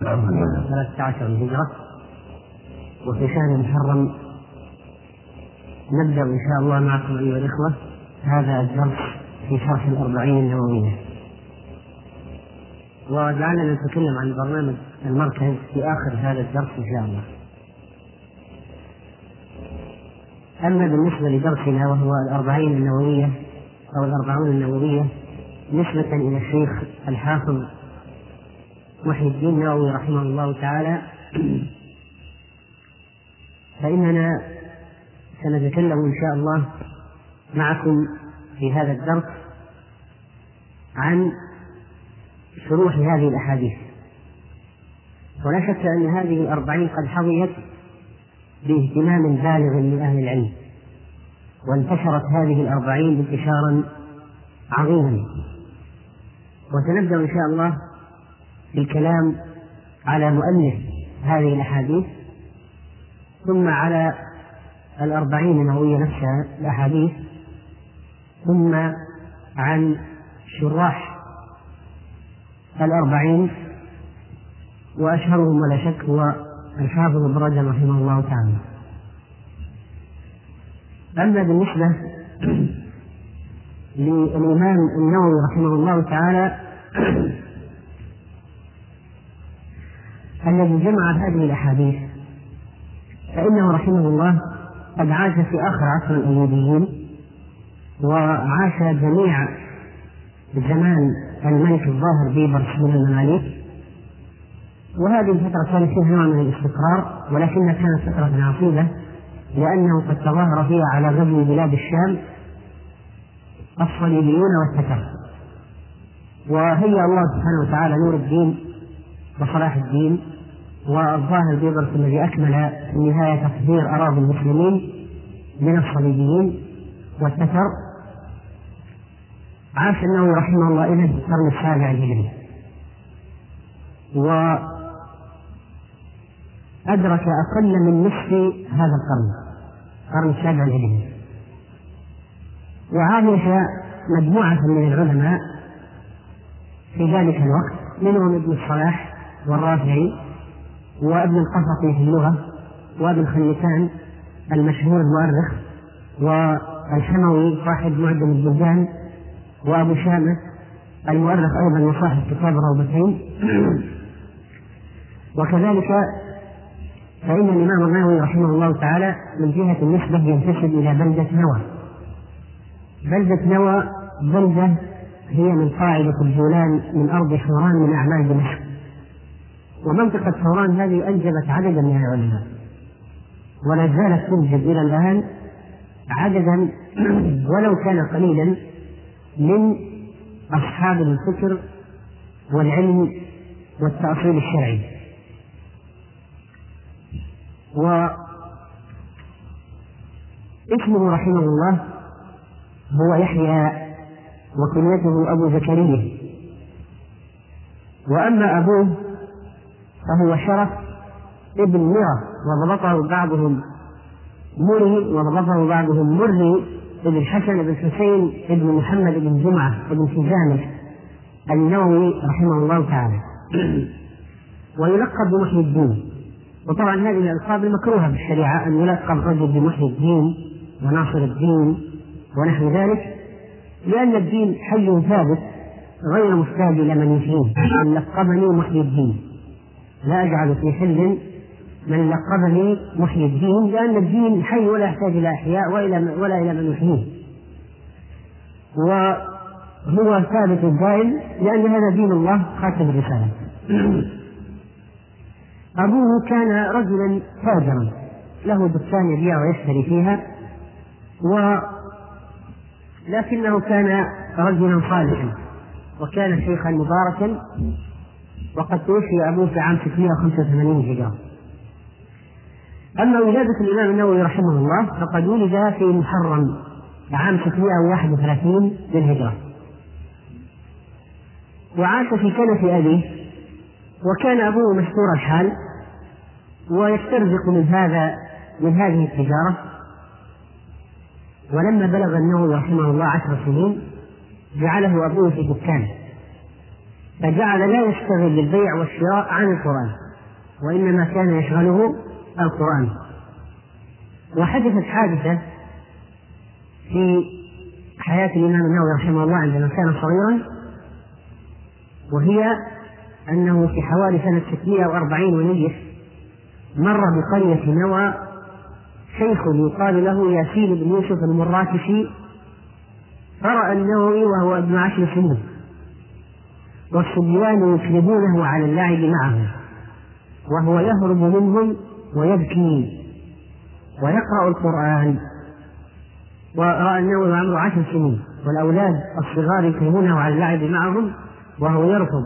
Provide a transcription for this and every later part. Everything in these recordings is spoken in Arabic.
ثلاثة عشر الهجرة وفي شهر المحرم نبدأ إن شاء الله معكم أيها الإخوة هذا الدرس في شرح الأربعين النووية. وجعلنا نتكلم عن برنامج المركز في آخر هذا الدرس إن شاء الله. أما بالنسبة لدرسنا وهو الأربعين النووية أو الأربعون النووية نسبة إلى الشيخ الحافظ محي الدين النووي رحمه الله تعالى. فإننا سنتكلم إن شاء الله معكم في هذا الدرس عن شروح هذه الأحاديث. ولا شك أن هذه الأربعين قد حظيت باهتمام بالغ من أهل العلم وانتشرت هذه الأربعين انتشارا عظيما. وسنبدأ إن شاء الله بالكلام على مؤلف هذه الأحاديث ثم على الأربعين النووية نفسها الأحاديث ثم عن شراح الأربعين وأشهرهم ولا شك هو الحافظ ابن رجب رحمه الله تعالى. أما بالنسبة للإمام النووي رحمه الله تعالى الذي جمع هذه الأحاديث. فإنه رحمه الله قد عاش في آخر عصر الأيوبيين وعاش جميع زمان الملك الظاهر بيبرس من المماليك وهذه الفترة كان فيها نوع من الاستقرار ولكنها كانت فترة عصيبة لأنه قد تظاهر فيها على غزو بلاد الشام الصليبيون والتتر وهيأ الله سبحانه وتعالى نور الدين وصلاح الدين. والظاهر بيبرس الذي أكمل في النهاية تطهير أراضي المسلمين من الصليبيين والتتر عاش النووي رحمه الله في القرن السابع الهجري وأدرك أقل من نصف هذا القرن القرن السابع الهجري وعاش مجموعة من العلماء في ذلك الوقت منهم ابن الصلاح والرافعي وابن القفطي في اللغة وابن خليكان المشهور المؤرخ والحموي صاحب معجم البلدان وأبو شامة المؤرخ أيضا وصاحب كتاب الروضتين. وكذلك فإن الإمام النووي رحمه الله تعالى من جهة النسبة ينتسب إلى بلدة نوى. بلدة نوى بلدة هي من قاعدة الجولان من أرض حوران من أعمال دمشق. ومنطقة حوران هذه أنجبت عددا من العلماء. ولا زالت تنجب إلى الآن عددا ولو كان قليلا من أصحاب الفكر والعلم والتأصيل الشرعي. واسمه رحمه الله هو يحيى وكنيته أبو زكريا. وأما أبوه فهو شرف ابن مرة وضبطه بعضهم مري وضبطه بعضهم مري ابن الحسن بن حسين ابن محمد بن جمعة بن سجانة النووي رحمه الله تعالى. ويلقب بمحيي الدين. وطبعا هذه الألقاب المكروهة في الشريعة أن يلقب رجل بمحيي الدين وناصر الدين ونحو ذلك لأن الدين حي ثابت غير محتاج إلى من يحييه. من لقبني محيي الدين. لا أجعل في حل من لقبني محيي الدين لأن الدين حي ولا يحتاج إلى إحياء وإلى ولا إلى من يحييه. وهو ثابت دائم لأن هذا دين الله خاتم الرسالة. أبوه كان رجلا تاجرا له دكان يبيع ويشتري فيها و لكنه كان رجلا صالحا وكان شيخا مباركا. وقد توفي أبوه في عام 685 هجرة. أما ولادة الإمام النووي رحمه الله فقد ولد في محرم عام 631 للهجرة. وعاش في كنف أبيه وكان أبوه مشهور الحال ويسترزق من هذا من هذه التجارة. ولما بلغ النووي رحمه الله عشر سنين جعله أبوه في دكانه فجعل لا يشتغل بالبيع والشراء عن القرآن وإنما كان يشغله القرآن. وحدثت حادثة في حياة الإمام النووي رحمه الله عندما كان صغيرا وهي أنه في حوالي سنة 640 ونيف مر بقرية نوى شيخ يقال له ياسين بن يوسف المراكشي فرأى النووي وهو ابن عشر سنين. والصبيان يكذبونه على اللعب معه وهو يهرب منهم ويبكي ويقرأ القرآن ورأى النووي وعمره عشر سنين والأولاد الصغار يكرهونه على اللعب معهم وهو يرفض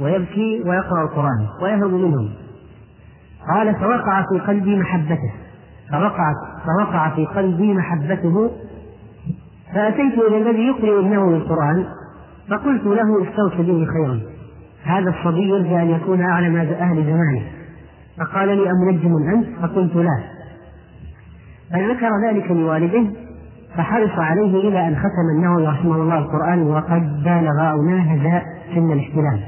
ويبكي ويقرأ القرآن ويهرب منهم. قال فوقع في قلبي محبته فوقع فوقع في قلبي محبته فأتيت إلى الذي يقرأ ابنه القرآن فقلت له استوصي به خيرا. هذا الصبي يرجى أن يكون أعلم أهل زمانه. فقال لي أمنجم أنت؟ فقلت لا. فذكر ذلك لوالده فحرص عليه إلى أن ختم النووي رحمه الله القرآن وقد بالغ أو ناهز سن الاحتلال.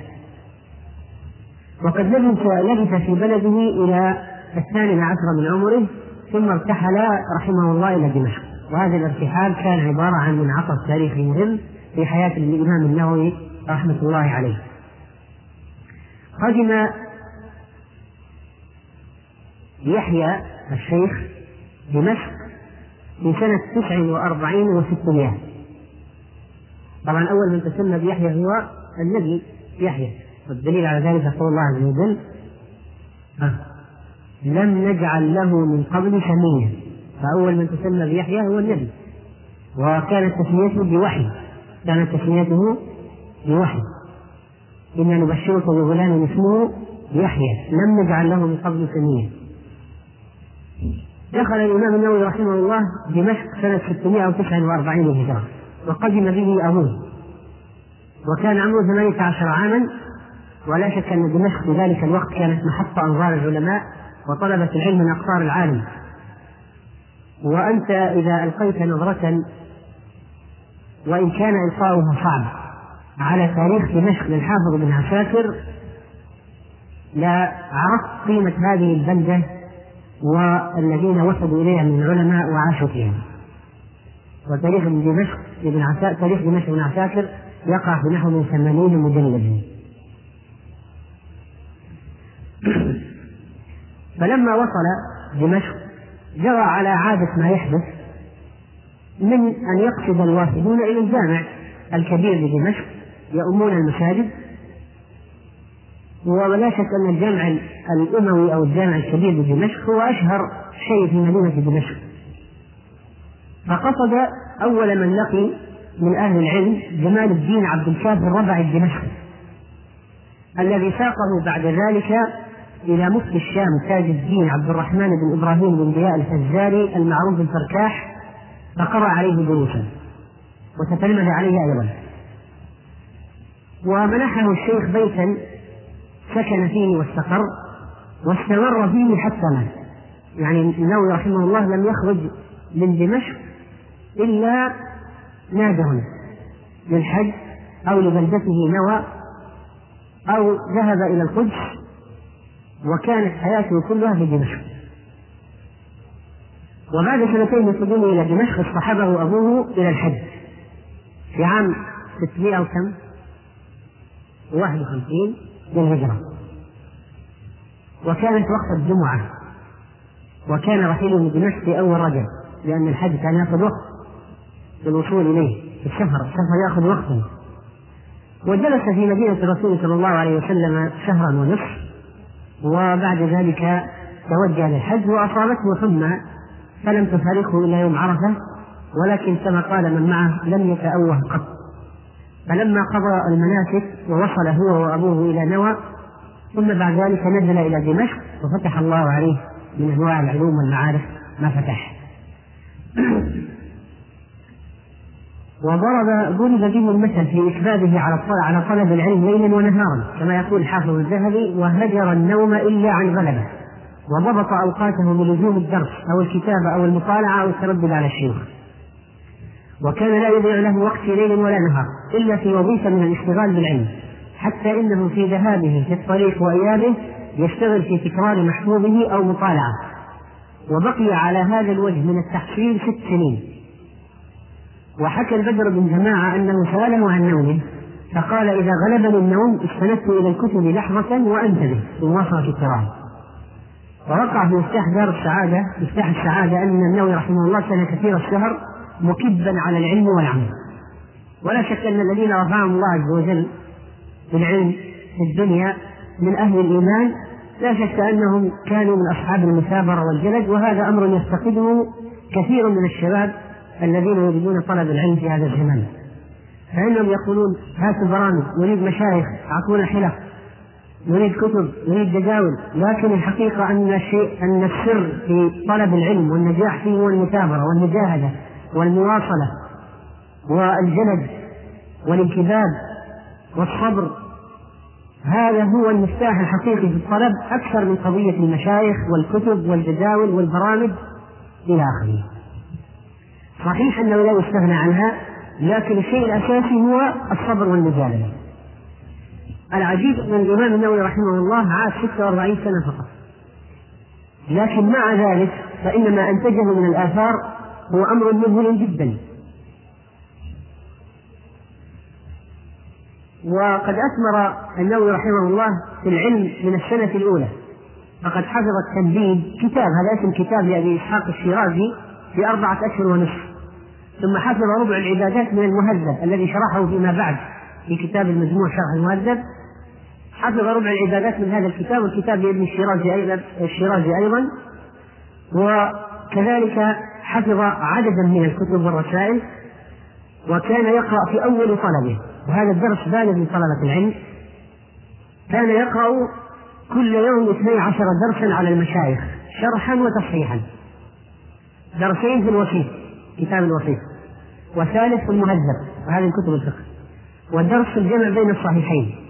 وقد لبث لبث في بلده إلى الثامن عشر من عمره ثم ارتحل رحمه الله إلى دمشق. وهذا الارتحال كان عبارة عن منعطف تاريخي مهم. في حياة الإمام النووي رحمة الله عليه. قدم يحيى الشيخ دمشق في سنة تسع وأربعين وستمائة. طبعا أول من تسمى بيحيى هو النبي يحيى. والدليل على ذلك قول الله عز وجل لم نجعل له من قبل سميا فأول من تسمى بيحيى هو النبي. وكانت تسميته بوحي. كانت تسميته بوحي. إنا نبشرك بغلام اسمه يحيى. لم نجعل له من قبل سميا. دخل الإمام النووي رحمه الله دمشق سنة 649 هجرة وقدم به أبوه. وكان عمره 18 عاما ولا شك أن دمشق في ذلك الوقت كانت محط أنظار العلماء وطلبة العلم من أقطار العالم. وأنت إذا ألقيت نظرة وإن كان إلقاؤها صعب. على تاريخ دمشق للحافظ بن عساكر لا عرفت قيمة هذه البلدة والذين وصلوا إليها من العلماء وعاشوا فيها. وتاريخ دمشق ابن عساكر تاريخ دمشق بن عساكر يقع في نحو من ثمانين مجلدا. فلما وصل دمشق جرى على عادة ما يحدث من أن يقصد الوافدون إلى الجامع الكبير بدمشق يؤمون المساجد. ولا شك أن الجامع الأموي أو الجامع الكبير بدمشق هو أشهر شيء في مدينة دمشق فقصد أول من لقي من أهل العلم جمال الدين عبد الكافي الربعي الدمشقي الذي ساقه بعد ذلك إلى مفتي الشام تاج الدين عبد الرحمن بن إبراهيم بن ضياء الفزاري المعروف بالفركاح. فقرأ عليه دروسا وتتلمذ عليه أيضا. ومنحه الشيخ بيتا سكن فيه واستقر واستمر فيه حتى مات. يعني النووي رحمه الله لم يخرج من دمشق إلا نادر للحج أو لبلدته نوى أو ذهب إلى القدس وكانت حياته كلها في دمشق. وبعد سنتين من إلى دمشق اصطحبه أبوه إلى الحج. في عام 600 وكم؟ 51 للهجرة وكانت وقت الجمعة. وكان رحيله من دمشق في أول رجب لأن الحج كان يأخذ وقت في الوصول إليه. في السفر السفر يأخذ وقتا وجلس في مدينة الرسول صلى الله عليه وسلم شهرا ونصف وبعد ذلك توجه للحج وأصابته حمى فلم تفارقه إلى يوم عرفة ولكن كما قال من معه لم يتأوه قط. فلما قضى المناسك ووصل هو وأبوه إلى نوى ثم بعد ذلك نزل إلى دمشق وفتح الله عليه من أنواع العلوم والمعارف ما فتح. وضرب ضرب به المثل في إكبابه على على طلب العلم ليلا ونهارا كما يقول الحافظ الذهبي وهجر النوم إلا عن غلبة. وضبط أوقاته بلزوم الدرس أو الكتابة أو المطالعة أو التردد على الشيوخ وكان لا يضيع له وقت ليل ولا نهار إلا في وظيفة من الاشتغال بالعلم حتى إنه في ذهابه في الطريق وإيابه يشتغل في تكرار محفوظه أو مطالعة. وبقي على هذا الوجه من التحصيل ست سنين. وحكى البدر بن جماعة أنه سأله عن نومه فقال إذا غلبني النوم استندت إلى الكتب لحظة وأنتبه ثم في القراءة. ووقع في مفتاح دار السعادة مفتاح السعادة أن النووي رحمه الله كان كثير السهر مكبا على العلم والعمل. ولا شك أن الذين رفعهم الله عز وجل بالعلم في الدنيا من أهل الإيمان لا شك أنهم كانوا من أصحاب المثابرة والجلد وهذا أمر يفتقده كثير من الشباب الذين يريدون طلب العلم في هذا الزمان. فإنهم يقولون هاتوا برامج نريد مشايخ أعطونا حلق. نريد كتب نريد جداول لكن الحقيقة أن الشيء أن السر في طلب العلم والنجاح فيه هو المثابرة والمجاهدة والمواصلة والجلد والانكباب والصبر. هذا هو المفتاح الحقيقي في الطلب أكثر من قضية المشايخ والكتب والجداول والبرامج إلى آخره. صحيح أنه لا يستغنى عنها لكن الشيء الأساسي هو الصبر والمجاهدة. العجيب أن الإمام النووي رحمه الله عاش 46 سنة فقط. لكن مع ذلك فإن ما أنتجه من الآثار هو أمر مذهل جدا. وقد أثمر النووي رحمه الله في العلم من السنة الأولى. فقد حفظ التنبيه كتاب هذا اسم كتاب لأبي إسحاق الشيرازي في أربعة أشهر ونصف. ثم حفظ ربع العبادات من المهذب الذي شرحه فيما بعد في كتاب المجموع شرح المهذب. حفظ ربع العبادات من هذا الكتاب والكتاب لابن الشيرازي أيضا الشيرازي أيضا. وكذلك حفظ عددا من الكتب والرسائل وكان يقرأ في أول طلبه. وهذا الدرس بالغ من طلبة العلم. كان يقرأ كل يوم اثني عشر درسا على المشايخ شرحا وتصحيحا. درسين في الوسيط كتاب الوسيط وثالث في المهذب وهذه كتب الفقه. ودرس الجمع بين الصحيحين.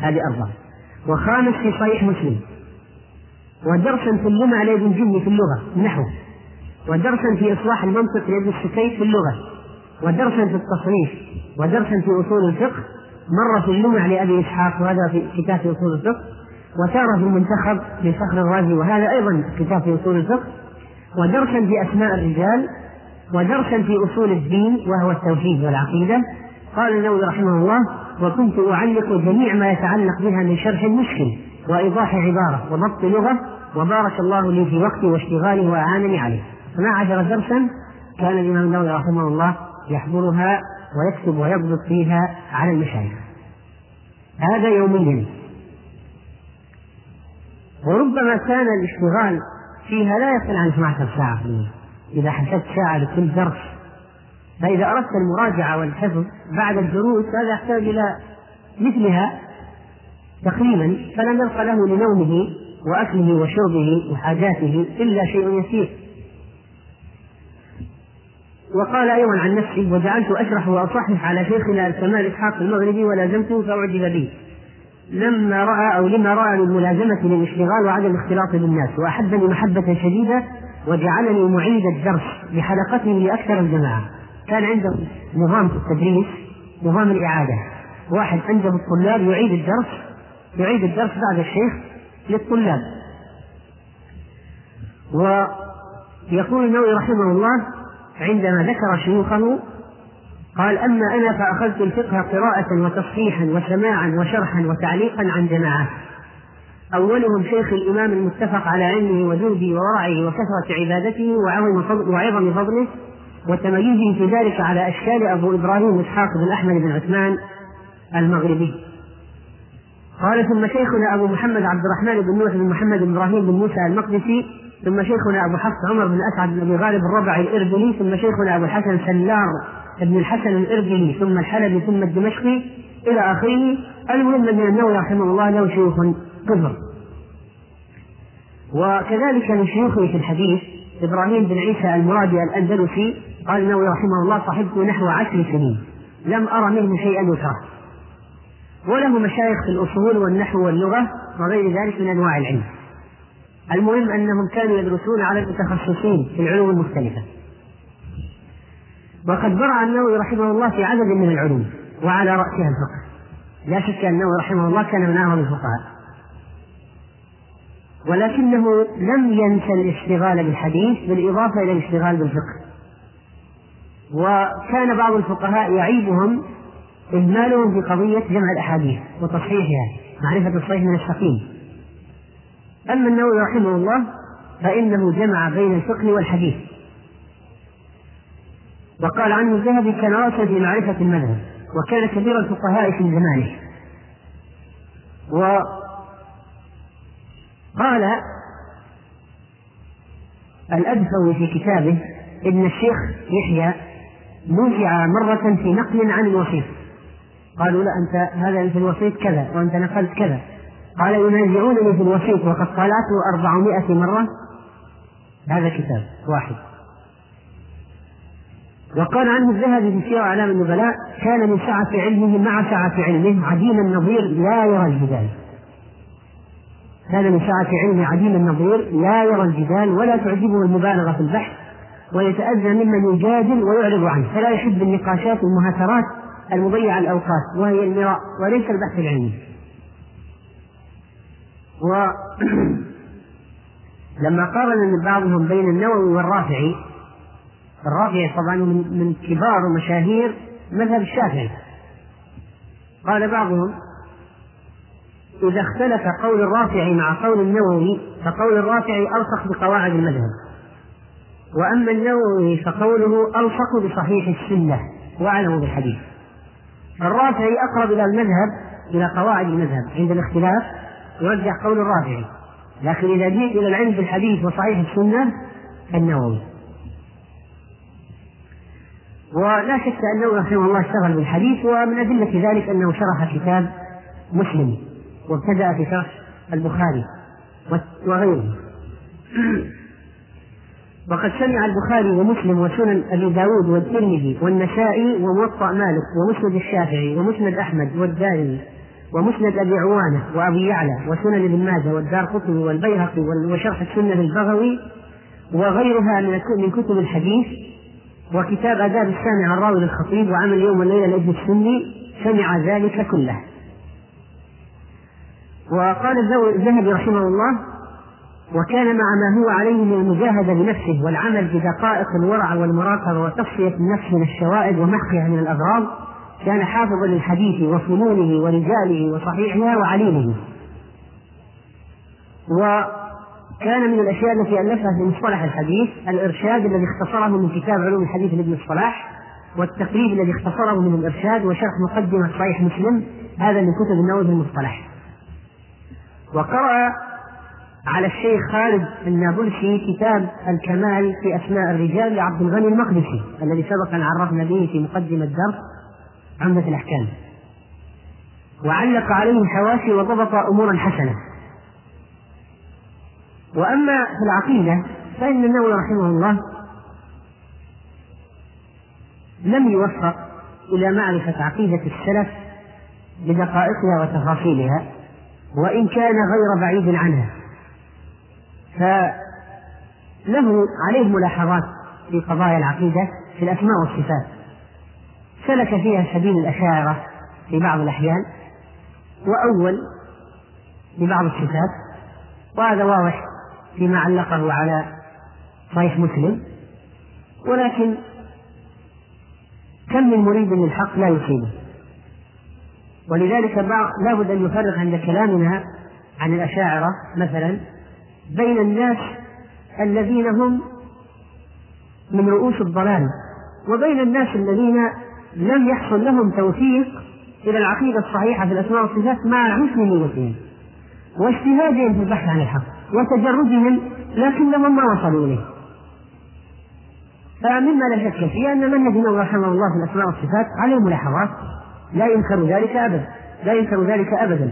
هذه أربعة وخامس في صحيح مسلم. ودرسا في اللمع لابن جني في اللغة نحو. ودرسا في إصلاح المنطق لابن السكيت في اللغة. ودرسا في التصريف ودرسا في أصول الفقه. مرة في اللمع لأبي إسحاق وهذا في كتاب في أصول الفقه. وتارة في المنتخب لفخر الرازي وهذا أيضا كتاب في أصول الفقه. ودرسا في أسماء الرجال. ودرسا في أصول الدين وهو التوحيد والعقيدة. قال النووي رحمه الله وكنت أعلق جميع ما يتعلق بها من شرح مشكل وإيضاح عبارة وضبط لغة وبارك الله لي في وقتي واشتغالي وأعانني عليه. 12 درسا كان الإمام النووي رحمه الله يحضرها ويكتب ويضبط فيها على المشايخ. هذا يوميا. وربما كان الاشتغال فيها لا يقل عن 12 ساعة في اليوم. إذا حسبت ساعة لكل درس فإذا أردت المراجعة والحفظ بعد الدروس هذا يحتاج إلى مثلها تقريبا فلم يبق له لنومه وأكله وشربه وحاجاته إلا شيء يسير. وقال أيضا عن نفسي وجعلت أشرح وأصحح على شيخنا الكمال إسحاق المغربي ولازمته فأعجب بي لما رأى أو لما رأى من ملازمة للاشتغال وعدم الاختلاط بالناس وأحبني محبة شديدة وجعلني معيد الدرس بحلقته لأكثر الجماعة. كان عنده نظام في التدريس نظام الإعادة. واحد عنده الطلاب يعيد الدرس يعيد الدرس بعد الشيخ للطلاب. ويقول النووي رحمه الله عندما ذكر شيوخه قال أما أنا فأخذت الفقه قراءة وتصحيحا وسماعا وشرحا وتعليقا عن جماعة. أولهم شيخ الإمام المتفق على علمه وجوده وورعه وكثرة عبادته وعظم فضل وعظم فضله وتميزه في ذلك على أشكال أبو إبراهيم إسحاق بن أحمد بن عثمان المغربي. قال ثم شيخنا أبو محمد عبد الرحمن بن نوح بن محمد بن إبراهيم بن موسى المقدسي ثم شيخنا أبو حفص عمر بن أسعد بن أبي غالب الربعي الإربلي ثم شيخنا أبو الحسن سلار بن الحسن الإربلي ثم الحلبي ثم الدمشقي إلى آخره. المهم أن النووي رحمه الله له شيوخ كثر وكذلك من شيوخه في الحديث إبراهيم بن عيسى المرادي الأندلسي قال النووي رحمه الله صحبته نحو عشر سنين. لم أرى منه شيئا يكره وله مشايخ في الأصول والنحو واللغة وغير ذلك من أنواع العلم. المهم أنهم كانوا يدرسون على المتخصصين في العلوم المختلفة. وقد برع النووي رحمه الله في عدد من العلوم وعلى رأسها الفقه. لا شك أنه رحمه الله كان من أعظم الفقهاء. ولكنه لم ينسى الاشتغال بالحديث بالإضافة إلى الاشتغال بالفقه. وكان بعض الفقهاء يعيبهم إهمالهم في قضية جمع الأحاديث وتصحيحها معرفة الصحيح من السقيم. أما النووي رحمه الله فإنه جمع بين الفقه والحديث. وقال عنه الذهبي كان راسا في معرفة المذهب وكان كبير الفقهاء في زمانه. وقال الأدفوي في كتابه إن الشيخ يحيى نزع مرة في نقل عن الوسيط قالوا لا أنت هذا في الوسيط كذا وأنت نقلت كذا. قال ينازعونني في الوسيط وقد طالعته أربعمائة مرة. هذا كتاب واحد. وقال عنه الذهبي في سير أعلام النبلاء كان من سعة علمه مع سعة علمه عديم النظير لا يرى الجدال. كان من سعة علمه عديم النظير لا يرى الجدال ولا تعجبه المبالغة في البحث. ويتأذى ممن يجادل ويعرض عنه فلا يحب النقاشات والمهاترات المضيعة الأوقات وهي المراء وليس البحث العلمي. ولما قارن بعضهم بين النووي والرافعي الرافعي طبعا من, كبار ومشاهير مذهب الشافعي. قال بعضهم إذا اختلف قول الرافعي مع قول النووي فقول الرافعي ألصق بقواعد المذهب. وأما النووي فقوله ألصق بصحيح السنة وأعلم بالحديث. الرافعي أقرب إلى المذهب إلى قواعد المذهب عند الاختلاف يرجح قول الرافعي. لكن إذا جئت إلى العلم بالحديث وصحيح السنة فالنووي. ولا شك أنه رحمه الله اشتغل بالحديث ومن أدلة ذلك أنه شرح كتاب مسلم وابتدأ في شرح البخاري وغيره. وقد سمع البخاري ومسلم وسنن أبي داود والترمذي والنسائي وموطأ مالك ومسند الشافعي ومسند أحمد والدارمي ومسند أبي عوانة وأبي يعلى وسنن ابن ماجه والدار قطني والبيهقي وشرح السنة للبغوي وغيرها من كتب الحديث وكتاب آداب السامع الراوي للخطيب وعمل يوم والليلة لابن السني سمع ذلك كله. وقال الذهبي رحمه الله وكان مع ما هو عليه من المجاهدة بنفسه والعمل بدقائق الورع والمراقبة وتصفية النفس من الشوائب ومحقها من الأغراض كان حافظا للحديث وفنونه ورجاله وصحيحها وعليمه. وكان من الأشياء التي ألفها في مصطلح الحديث الإرشاد الذي اختصره من كتاب علوم الحديث لابن الصلاح والتقريب الذي اختصره من الإرشاد وشرح مقدمة صحيح مسلم هذا من كتب النووي المصطلح. وقرأ على الشيخ خالد النابلسي كتاب الكمال في أسماء الرجال لعبد الغني المقدسي الذي سبق أن عرفنا به في مقدمة درس عمدة الأحكام. وعلق عليه حواشي وضبط أمورا حسنة. وأما في العقيدة فإن النووي رحمه الله لم يوفق إلى معرفة عقيدة السلف بدقائقها وتفاصيلها وإن كان غير بعيد عنها. فله عليه ملاحظات في قضايا العقيدة في الأسماء والصفات. سلك فيها سبيل الأشاعرة في بعض الأحيان وأول ببعض الصفات وهذا واضح فيما علقه على صحيح مسلم. ولكن كم من مريد للحق لا يصيبه. ولذلك لا بد أن نفرق عند كلامنا عن الأشاعرة مثلا بين الناس الذين هم من رؤوس الضلال وبين الناس الذين لم يحصل لهم توفيق إلى العقيدة الصحيحة في الأسماء والصفات مع حسن نيتهم واجتهادهم في البحث عن الحق وتجردهم لكنهم ما وصلوا إليه. فمما لا شك فيه أن منهج النبي رحمه الله في الأسماء والصفات عليه ملاحظات لا ينكر ذلك أبدا لا ينكر ذلك أبدا.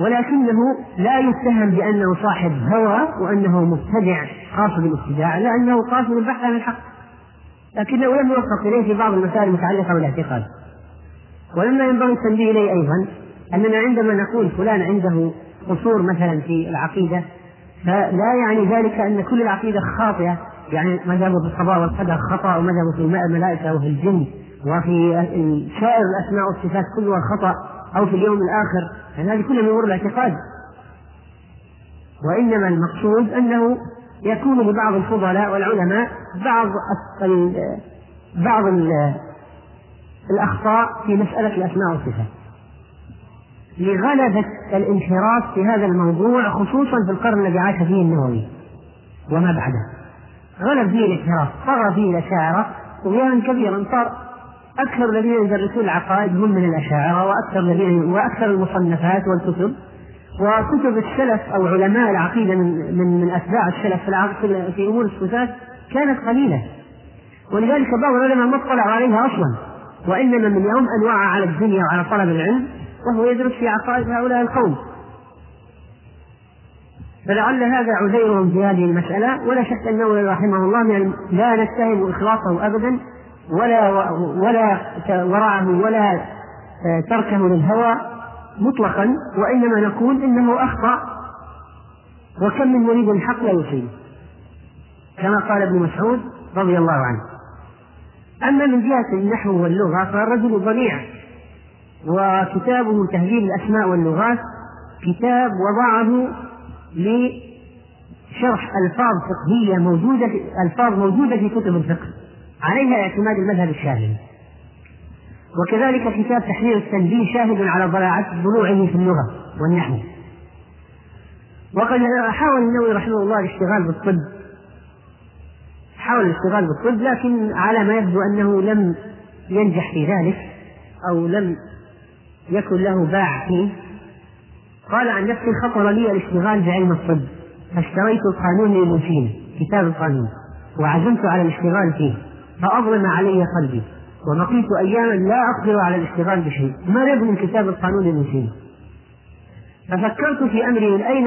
ولكنه لا يتهم بأنه صاحب هوى وأنه مبتدع قاصد الابتداع لأنه قاصد البحث عن الحق. لكنه لم يوفق إليه في بعض المسائل المتعلقة بالاعتقاد. ولما ينبغي التنبيه إليه أيضا أننا عندما نقول فلان عنده قصور مثلا في العقيدة فلا يعني ذلك أن كل العقيدة خاطئة. يعني مذهبه في القضاء والقدر خطأ ومذهبه في الملائكة وفي الجن وفي سائر الأسماء والصفات كلها خطأ. أو في اليوم الآخر يعني هذه كلها من أمور الاعتقاد. وإنما المقصود أنه يكون لبعض الفضلاء والعلماء بعض بعض الأخطاء في مسألة الأسماء والصفات. لغلبة الانحراف في هذا الموضوع خصوصا في القرن الذي عاش فيه النووي وما بعده. غلب فيه الانحراف طغى فيه الأشاعرة طغيانا كبيرا صار أكثر الذين يدرسون العقائد هم من الأشاعرة وأكثر الذين وأكثر المصنفات والكتب. وكتب السلف أو علماء العقيدة من من, من أتباع السلف في, في أمور الصفات كانت قليلة. ولذلك بعض العلماء ما اطلعوا عليها أصلا وإنما من يوم أن وعى على الدنيا وعلى طلب العلم وهو يدرس في عقائد هؤلاء القوم. فلعل هذا عذيرهم في هذه المسألة ولا شك أنه رحمه الله لا نتهم إخلاصه أبدا. ولا ولا ورعه ولا تركه للهوى مطلقا وإنما نقول إنه أخطأ. وكم من مريد الحق لا يصيب. كما قال ابن مسعود رضي الله عنه. أما من جهة النحو واللغة فالرجل ضليع وكتابه تهذيب الأسماء واللغات كتاب وضعه لشرح ألفاظ فقهية موجودة في ألفاظ موجودة في كتب الفقه. عليها اعتماد المذهب الشافعي وكذلك كتاب تحرير التنبيه شاهد على ضلوعه في اللغة والنحو. وقد حاول النووي رحمه الله الاشتغال بالطب. حاول الاشتغال بالطب لكن على ما يبدو أنه لم ينجح في ذلك أو لم يكن له باع فيه. قال عن نفسي خطر لي الاشتغال بعلم الطب فاشتريت القانون لابن سينا كتاب القانون وعزمت على الاشتغال فيه. فأظلم علي قلبي. وبقيت أياما لا أقدر على الاشتغال بشيء. ما من كتاب القانون سينا ففكرت في أمري من أين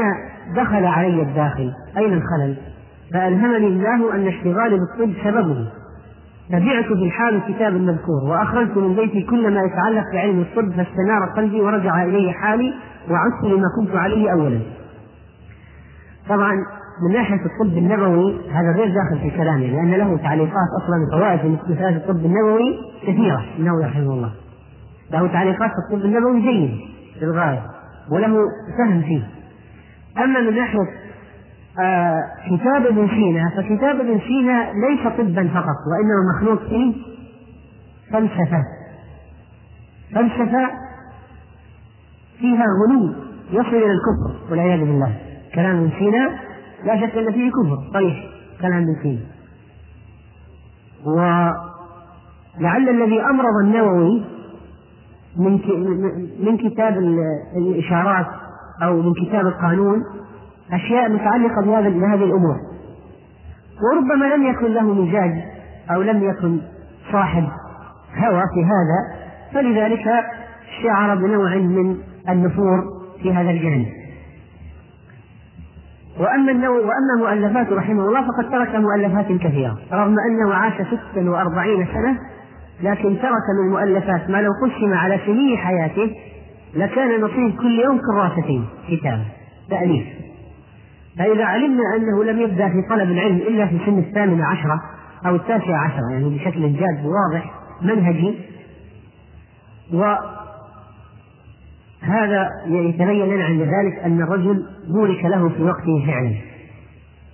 دخل علي الداخل؟ أين الخلل؟ فألهمني الله أن اشتغالي بالطب سببه. فبعت في الحال الكتاب المذكور وأخرجت من بيتي كل ما يتعلق بعلم الطب فاستنار قلبي ورجع إلي حالي وعدت لما كنت عليه أولا. طبعا من ناحية الطب النبوي هذا غير داخل في كلامي لأن له تعليقات أصلا فوائد في مسألة الطب النبوي كثيرة النووي رحمه الله. له تعليقات في الطب النبوي جيد للغاية وله فهم فيه. أما من ناحية آه كتاب ابن سينا فكتاب ابن سينا ليس طبا فقط وإنما مخلوق فيه فلسفة. فلسفة فيها غلو يصل إلى الكفر والعياذ بالله. كلام ابن سينا لا شك أن فيه كفر. صريح كلام ابن سينا ولعل الذي أمرض النووي من من كتاب الإشارات أو من كتاب القانون أشياء متعلقة بهذه الأمور. وربما لم يكن له مزاج أو لم يكن صاحب هوى في هذا فلذلك شعر بنوع من النفور في هذا الجانب. وأما النووي وأما مؤلفاته رحمه الله فقد ترك مؤلفات كثيرة رغم أنه عاش ستا وأربعين سنة لكن ترك من المؤلفات ما لو قسم على سنين حياته لكان نصيب كل يوم كراستين كتابة تأليف. فإذا علمنا أنه لم يبدأ في طلب العلم إلا في سن الثامنة عشرة أو التاسعة عشرة يعني بشكل جاد واضح منهجي وهذا يتبين لنا عند ذلك أن الرجل بورك له في وقته فعلا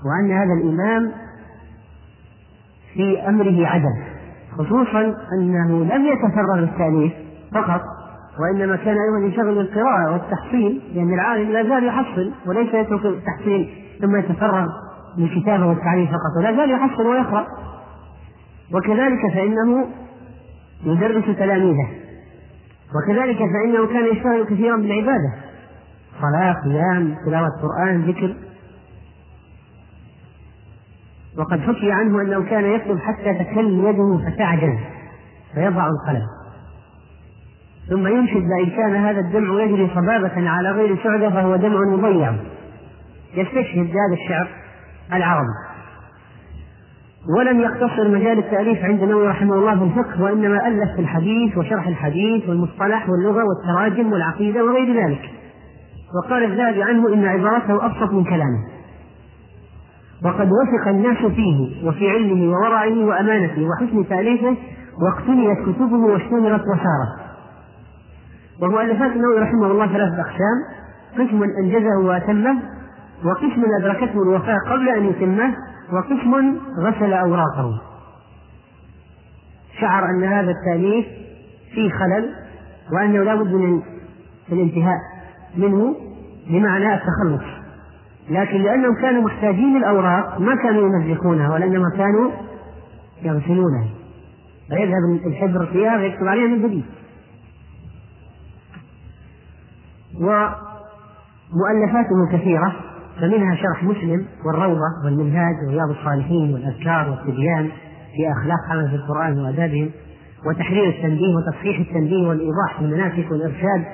وأن هذا الإمام في أمره عدل خصوصا أنه لم يتفرغ للتأليف فقط وإنما كان أيضا ينشغل بالقراءة والتحصيل لأن العالم لا زال يحصل وليس يترك التحصيل ثم يتفرغ للكتابة والتعليم فقط ولا زال يحصل ويقرأ. وكذلك فإنه يدرس تلاميذه. وكذلك فإنه كان يشتغل كثيرا بالعبادة. صلاة قيام تلاوة قرآن ذكر. وقد حكي عنه أنه كان يكتب حتى تكل يده فتعجز فيضع القلم. ثم ينشد لئن كان هذا الدمع يجري صبابة على غير شعبة فهو دمع مضيع. يستشهد هذا الشعر العربي. ولم يقتصر مجال التأليف عند النووي رحمه الله في الفقه وإنما ألف في الحديث وشرح الحديث والمصطلح واللغة والتراجم والعقيدة وغير ذلك. وقال الذهبي عنه إن عبارته أبسط من كلامه. وقد وثق الناس فيه وفي علمه وورعه وأمانته وحسن تأليفه واقتنيت كتبه واشتملت وسارت ومؤلفات النووي رحمه الله ثلاثة أقسام. قسم أنجزه وأتمه وقسم أدركته الوفاة قبل أن يتمه وقسم غسل أوراقه. شعر أن هذا التأليف فيه خلل وأنه لا بد من الانتهاء منه بمعنى التخلص. لكن لأنهم كانوا محتاجين الأوراق ما كانوا يمزقونها وإنما كانوا يغسلونها. فيذهب الحبر فيها ويكتب عليها من جديد. ومؤلفاته كثيرة. فمنها شرح مسلم والروضة والمنهاج ورياض الصالحين والأذكار والتبيان في أخلاق حملة القرآن وآدابهم وتحرير التنبيه وتصحيح التنبيه والإيضاح في المناسك والإرشاد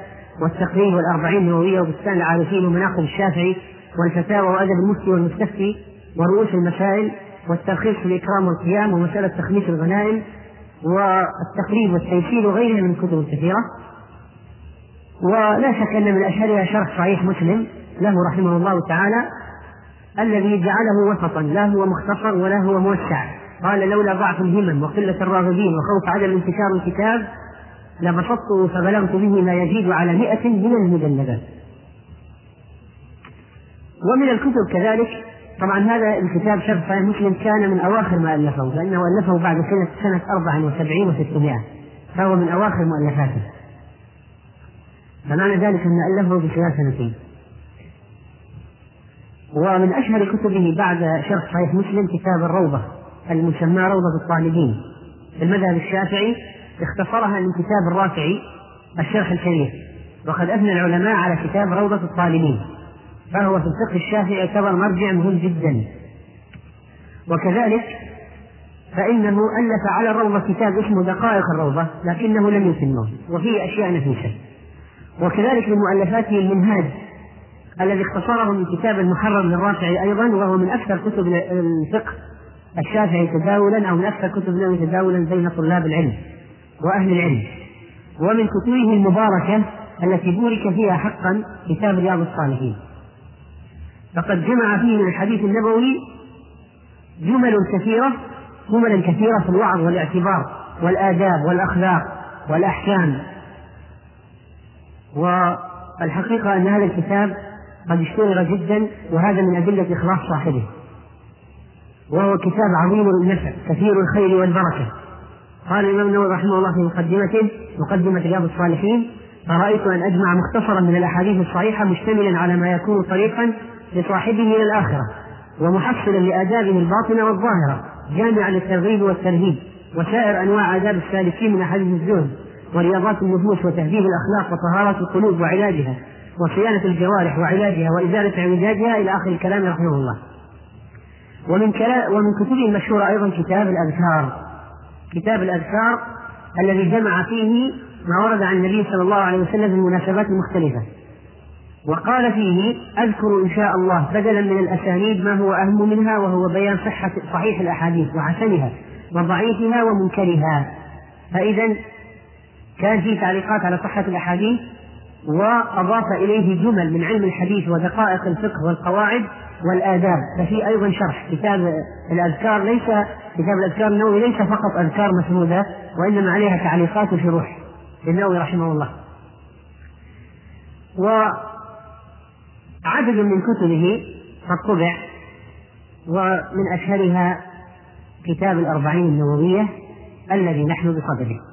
والتقرير والأربعين النووية وبستان العارفين ومناقب الشافعي والفتاوى وأدب المفتي والمستفتي ورؤوس المسائل والترخيص في الإكرام والقيام ومسألة تخميس الغنائم والتقريب والتيسير وغيرها من الكتب الكثيرة. ولا شك أن من أشهرها شرح صحيح مسلم له رحمه الله تعالى الذي جعله وسطا لا هو مختصر ولا هو موسع. قال لولا ضعف الهمم وقلة الراغبين وخوف عدم انتشار الكتاب لبسطته فبلغت به ما يزيد على مئة من المجلدات ومن الكتب كذلك طبعا هذا الكتاب شرح مسلم كان من أواخر ما ألفه لأنه ألفه بعد سنة سنة 74 و600 فهو من أواخر مؤلفاته. فمعنى ذلك أن ألفه في خلال سنتين. ومن أشهر كتبه بعد شرح صحيح مسلم كتاب الروضة المسمى روضة الطالبين. في المذهب الشافعي اختصرها من كتاب الرافعي الشرح الكبير. وقد أثنى العلماء على كتاب روضة الطالبين. فهو في الفقه الشافعي يعتبر مرجع مهم جدا. وكذلك فإنه ألف على الروضة كتاب اسمه دقائق الروضة لكنه لم يتمه وفيه أشياء نفيسة. وكذلك من مؤلفاته المنهاج الذي اختصره من كتاب المحرر للرافعي أيضا وهو من أكثر كتب الفقه الشافعي تداولا أو من أكثر كتب النووي تداولا بين طلاب العلم وأهل العلم. ومن كتبه المباركة التي بورك فيها حقا كتاب رياض الصالحين. فقد جمع فيه من الحديث النبوي جمل كثيرة جملا كثيرة في الوعظ والاعتبار والآداب والأخلاق والأحكام. والحقيقة أن هذا الكتاب قد اشتهر جدا وهذا من أدلة إخلاص صاحبه. وهو كتاب عظيم النفع كثير الخير والبركة. قال الإمام النووي رحمه الله في مقدمته مقدمة رياض الصالحين فرأيت أن أجمع مختصرا من الأحاديث الصحيحة مشتملا على ما يكون طريقا لصاحبه إلى الآخرة ومحصلا لآدابه الباطنة والظاهرة جامعا للترغيب والترهيب وسائر أنواع آداب السالكين من أحاديث الزهد ورياضات النفوس وتهذيب الأخلاق وطهارة القلوب وعلاجها. وصيانة الجوارح وعلاجها وإزالة اعوجاجها إلى آخر الكلام رحمه الله. ومن كلام ومن كتبه المشهورة أيضا كتاب الأذكار. كتاب الأذكار الذي جمع فيه ما ورد عن النبي صلى الله عليه وسلم في المناسبات المختلفة وقال فيه أذكر إن شاء الله بدلا من الأسانيد ما هو أهم منها وهو بيان صحة صحيح الأحاديث وحسنها وضعيفها ومنكرها. فإذا كان في تعليقات على صحة الأحاديث وأضاف إليه جمل من علم الحديث ودقائق الفقه والقواعد والآداب. ففي أيضا شرح. كتاب الأذكار ليس كتاب الأذكار النووي ليس فقط أذكار مسنودة وإنما عليها تعليقات وشروح. للنووي رحمه الله. وعدد من كتبه قد طبع ومن أشهرها كتاب الأربعين النووية الذي نحن بصدده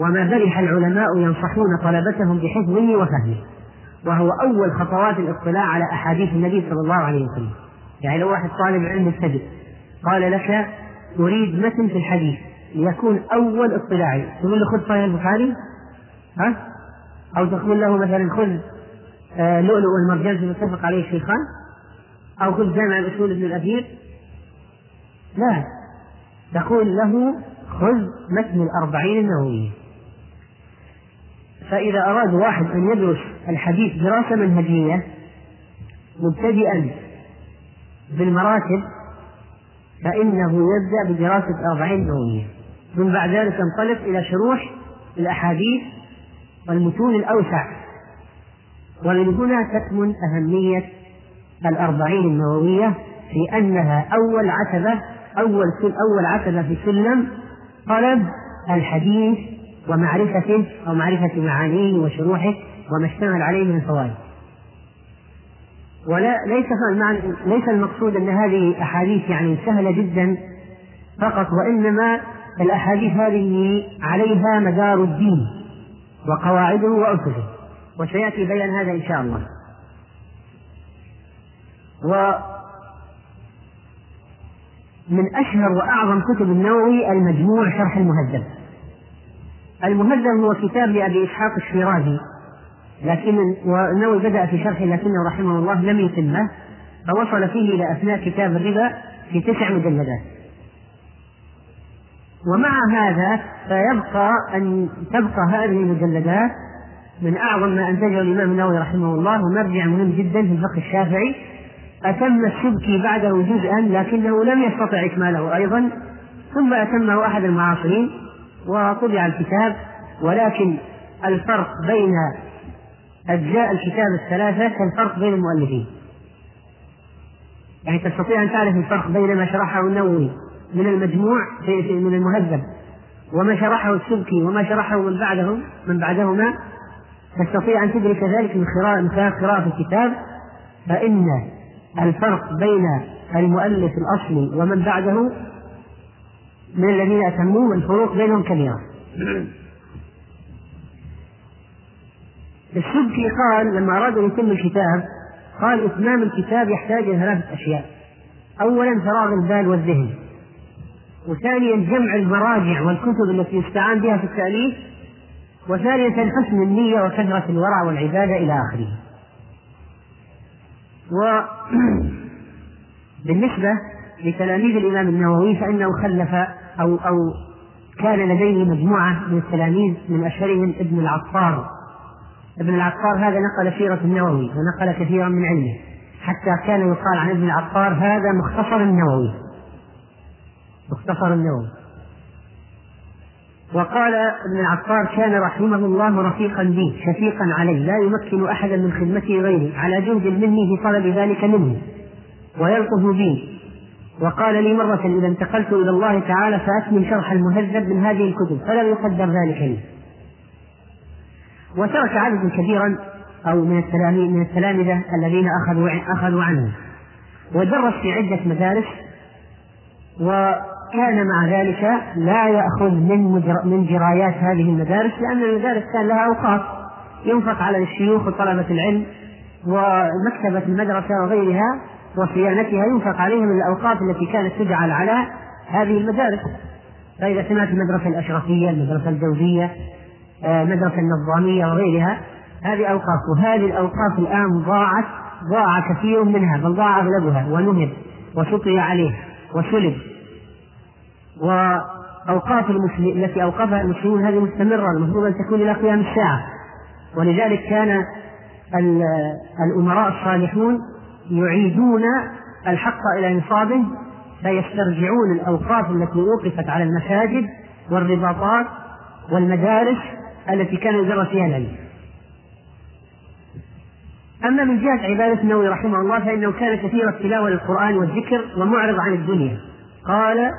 وما برح العلماء ينصحون طلبتهم بحفظه وفهمه. وهو أول خطوات الاطلاع على أحاديث النبي صلى الله عليه وسلم. يعني لو واحد طالب علم مبتدئ قال لك أريد متن في الحديث ليكون أول اطلاعي. تقول له خذ صحيح البخاري. ها؟ أو تقول له مثلا خذ آه، لؤلؤ والمرجان المتفق عليه الشيخان أو خذ جامع الأصول ابن الأثير. لا. تقول له خذ متن الأربعين النووية فإذا أراد واحد أن يدرس الحديث دراسة منهجية مبتدئا بالمراتب فإنه يبدأ بدراسة أربعين نووية ثم بعد ذلك ينطلق إلى شروح الأحاديث والمتون الأوسع. ومن هنا تكمن أهمية الأربعين النووية في أنها أول عتبة أول أول عتبة في سلم طلب الحديث ومعرفته أو معرفة معانيه وشروحه وما اشتمل عليه من فوائد. ولا ليس ليس المقصود أن هذه أحاديث يعني سهلة جدا فقط وإنما الأحاديث هذه عليها مدار الدين وقواعده واسسه وسيأتي بيان هذا إن شاء الله. و من أشهر وأعظم كتب النووي المجموع شرح المهذب. المهذب هو كتاب لأبي إسحاق الشيرازي لكن والنووي بدأ في شرحه لكنه رحمه الله لم يتمه فوصل فيه إلى أثناء كتاب الربا في تسع مجلدات. ومع هذا فيبقى أن تبقى هذه المجلدات من أعظم ما أنتجه الإمام النووي رحمه الله ومرجع مهم جدا في الفقه الشافعي. أتم السبكي بعده جزءا لكنه لم يستطع إكماله أيضا ثم أتمه أحد المعاصرين. وطبع الكتاب ولكن الفرق بين أجزاء الكتاب الثلاثة كالفرق بين المؤلفين. يعني تستطيع أن تعرف الفرق بين ما شرحه النووي من المجموع من المهذب وما شرحه السبكي وما شرحه من بعدهم من بعدهما. تستطيع أن تدرك ذلك من من خلال قراءة الكتاب. فإن الفرق بين المؤلف الأصلي ومن بعده من الذين أتموه الفروق بينهم كبيرة. السبكي قال لما أراد أن يتم الكتاب قال إتمام الكتاب يحتاج إلى ثلاثة أشياء. أولا فراغ البال والذهن. وثانيا جمع المراجع والكتب التي يستعان بها في التأليف. وثالثا حسن النية وكثرة الورع والعبادة إلى آخره. وبالنسبة لتلاميذ الإمام النووي فإنه خلف أو أو كان لديه مجموعة من التلاميذ من أشهرهم ابن العطار. ابن العطار هذا نقل سيرة النووي ونقل كثيرا من علمه. حتى كان يقال عن ابن العطار هذا مختصر النووي. مختصر النووي. وقال ابن العطار كان رحمه الله رفيقا بي شفيقا علي لا يمكن أحدا من خدمته غيري على جهد مني في طلب ذلك منه. ويلطف بي. وقال لي مرة إذا انتقلت إلى الله تعالى فأكمل شرح المهذب من هذه الكتب فلم يقدر ذلك لي. وترك عددا كبيرا أو من التلاميذ من التلامذة الذين أخذوا أخذوا عنه. ودرس في عدة مدارس وكان مع ذلك لا يأخذ من من جرايات هذه المدارس لأن المدارس كان لها أوقات. ينفق على الشيوخ وطلبة العلم ومكتبة المدرسة وغيرها وصيانتها ينفق عليها من الأوقات التي كانت تجعل على هذه المدارس. فإذا سمعت المدرسة الأشرفية المدرسة الجوزية المدرسة آه، النظامية وغيرها هذه أوقاف وهذه الأوقاف الآن ضاعت ضاع كثير منها بل ضاع أغلبها ونهب وسطي عليه وسلب. وأوقاف المسلمين التي أوقفها المسلمون هذه مستمرة المفروض أن تكون إلى قيام الساعة. ولذلك كان الأمراء الصالحون يعيدون الحق إلى نصابه فيسترجعون الأوقاف التي وقفت على المساجد والرباطات والمدارس التي كان يدرس فيها العلم. أما من جهة عبادة النووي رحمه الله فإنه كان كثير التلاوة للقرآن والذكر ومعرض عن الدنيا. قال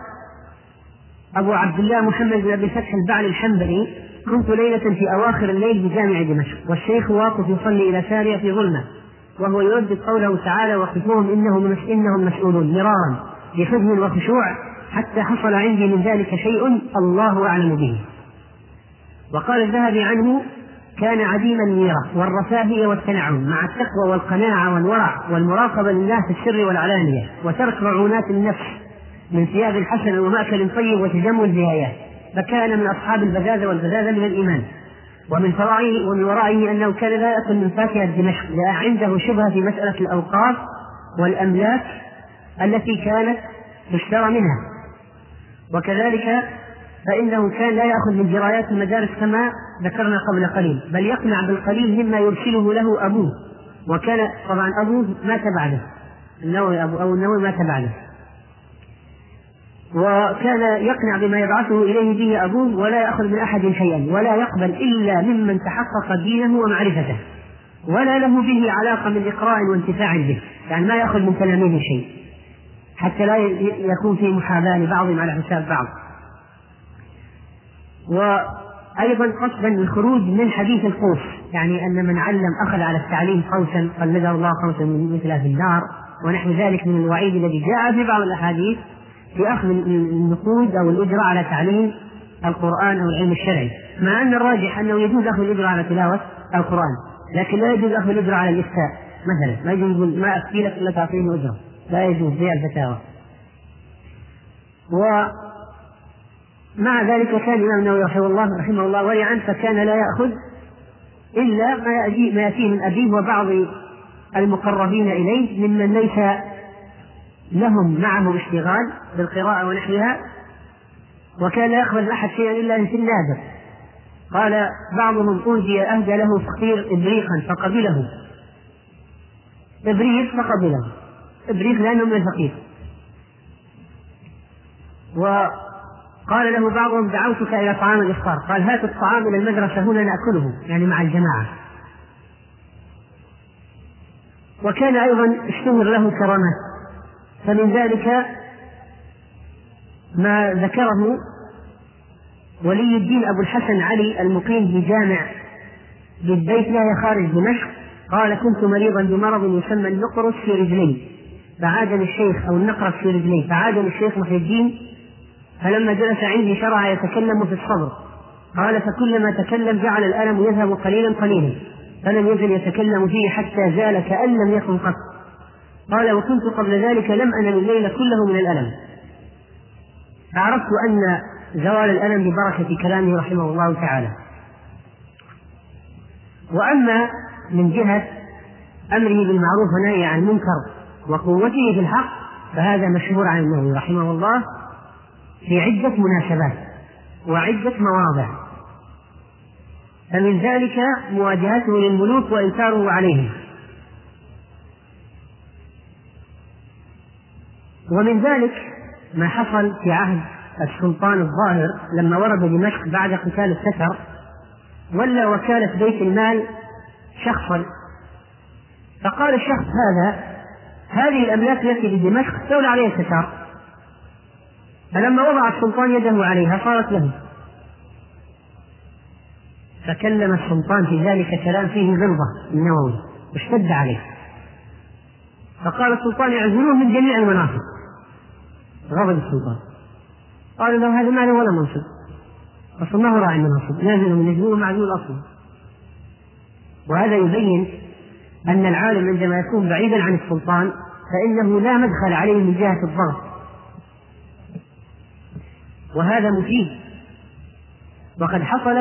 أبو عبد الله محمد بن أبي فتح البعل الحنبلي كنت ليلة في أواخر الليل بجامع دمشق والشيخ واقف يصلي إلى سارية في ظلمة. وهو يردد قوله تعالى وقفوهم إنهم إنهم مسؤولون مرارا بحزن وخشوع حتى حصل عندي من ذلك شيء الله أعلم به. وقال الذهبي عنه كان عديم الميرة والرفاهية والتنعم مع التقوى والقناعة والورع والمراقبة لله في السر والعلانية وترك رعونات النفس من ثياب حسنة ومأكل طيب وتجمل بهايات فكان من أصحاب البزازة والبزازة من الإيمان. ومن فرائه ومن ورائه أنه كان لا يأكل من فاكهة دمشق لا عنده شبهة في مسألة الأوقاف والأملاك التي كانت تشترى منها. وكذلك فإنه كان لا يأخذ من جرايات المدارس كما ذكرنا قبل قليل بل يقنع بالقليل مما يرسله له أبوه. وكان طبعا أبوه مات بعده. النووي أبو أو النووي مات بعده. وكان يقنع بما يبعثه إليه به أبوه ولا يأخذ من أحد شيئا ولا يقبل إلا ممن تحقق دينه ومعرفته ولا له به علاقة من إقراء وانتفاع به يعني ما يأخذ من تلاميذه شيء حتى لا يكون في محاباة لبعضهم على حساب بعض. وأيضا قصدا الخروج من حديث القوس يعني أن من علم أخذ على التعليم قوسا قلده الله قوسا من مثلها في النار ونحو ذلك من الوعيد الذي جاء في بعض الأحاديث في أخذ النقود أو الأجرة على تعليم القرآن أو العلم الشرعي. مع أن الراجح أنه يجوز أخذ الأجرة على تلاوة القرآن لكن لا يجوز أخذ الأجرة على الإفتاء. مثلا ما يجوز ما أفتي لك إلا تعطيني أجرة. لا يجوز زي الفتاوى. ومع ذلك كان الإمام النووي رحمه الله رحمه الله ورعا فكان لا يأخذ إلا ما يأتيه من أبيه وبعض المقربين إليه ممن ليس لهم معه اشتغال بالقراءة ونحوها وكان لا يقبل أحد شيئا إلا في النادر قال بعضهم أهدي أهدى له فقير إبريقا فقبله إبريق فقبله إبريق لأنه من الفقير. وقال له بعضهم دعوتك إلى طعام الإفطار. قال هات الطعام إلى المدرسة هنا نأكله يعني مع الجماعة. وكان أيضا اشتهر له كرامات. فمن ذلك ما ذكره ولي الدين أبو الحسن علي المقيم بجامع بالبيت لا خارج دمشق قال كنت مريضا بمرض يسمى النقرس في رجلي فعادني الشيخ أو النقرس في رجلي فعادني الشيخ محي الدين فلما جلس عندي شرع يتكلم في الصبر قال فكلما تكلم جعل الألم يذهب قليلا قليلا فلم يزل يتكلم فيه حتى زال كأن لم يكن قط. قال وكنت قبل ذلك لم أنل الليل كله من الألم. فعرفت أن زوال الألم ببركة كلامه رحمه الله تعالى. وأما من جهة أمره بالمعروف ونهيه عن المنكر وقوته في الحق فهذا مشهور عن النووي رحمه الله في عدة مناسبات وعدة مواضع. فمن ذلك مواجهته للملوك وإنكاره عليهم. ومن ذلك ما حصل في عهد السلطان الظاهر لما ورد دمشق بعد قتال التتر ولى وكالة بيت المال شخصا. فقال الشخص هذا هذه الأملاك التي بدمشق استولى عليها التتار فلما وضع السلطان يده عليها صارت له. فكلم السلطان في ذلك كلام فيه غلظة النووي واشتد عليه. فقال السلطان اعزلوه من جميع المناصب غضب السلطان. قال له هذا ما له ولا منصب. أصلا ما هو راعي مناصب نازل من يجنوه معزول أصلا. وهذا يبين أن العالم عندما يكون بعيدا عن السلطان فإنه لا مدخل عليه من جهة الضغط. وهذا مفيد. وقد حصل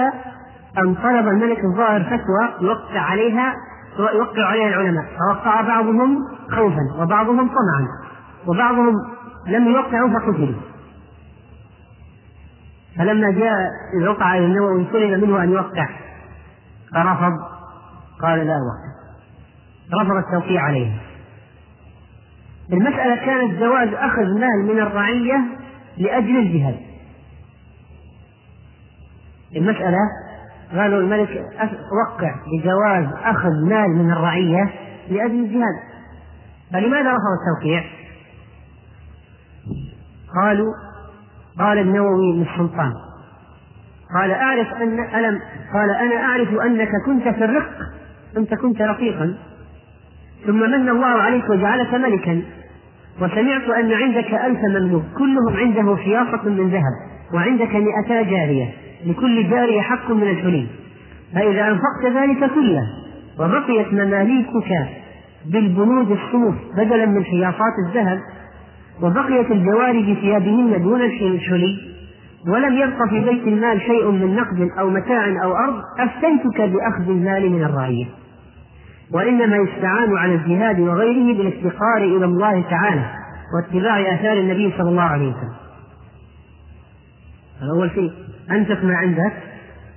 أن طلب الملك الظاهر فتوى يوقع عليها يوقع عليها العلماء فوقع بعضهم خوفا وبعضهم طمعا وبعضهم لم يوقعوا فقتلوا فلما جاء وقع إلى النووي طلب منه أن يوقع. فرفض. قال لا اوقع رفض التوقيع عليه. المسألة كانت جواز أخذ مال من الرعية لأجل الجهاد. المسألة قالوا الملك وقع بجواز أخذ مال من الرعية لأجل الجهاد. فلماذا رفض التوقيع؟ قالوا قال النووي للسلطان قال أعرف أن ألم قال أنا أعرف أنك كنت في الرق أنت كنت رقيقا. ثم من الله عليك وجعلك ملكا وسمعت أن عندك ألف مملوك. كلهم عنده خياطة من ذهب وعندك مئتا جارية. لكل جارية حق من الحلي. فإذا أنفقت ذلك كله وبقيت مماليكك بالبنود الصوف بدلا من حياطات الذهب وبقيت الجواري بثيابهن دون الحلي ولم يبق في بيت المال شيء من نقد أو متاع أو أرض أفتيتك بأخذ المال من الرعية وإنما يستعان على الجهاد وغيره بالافتقار إلى الله تعالى واتباع آثار النبي صلى الله عليه وسلم. هذا أول شيء. أنفق ما عندك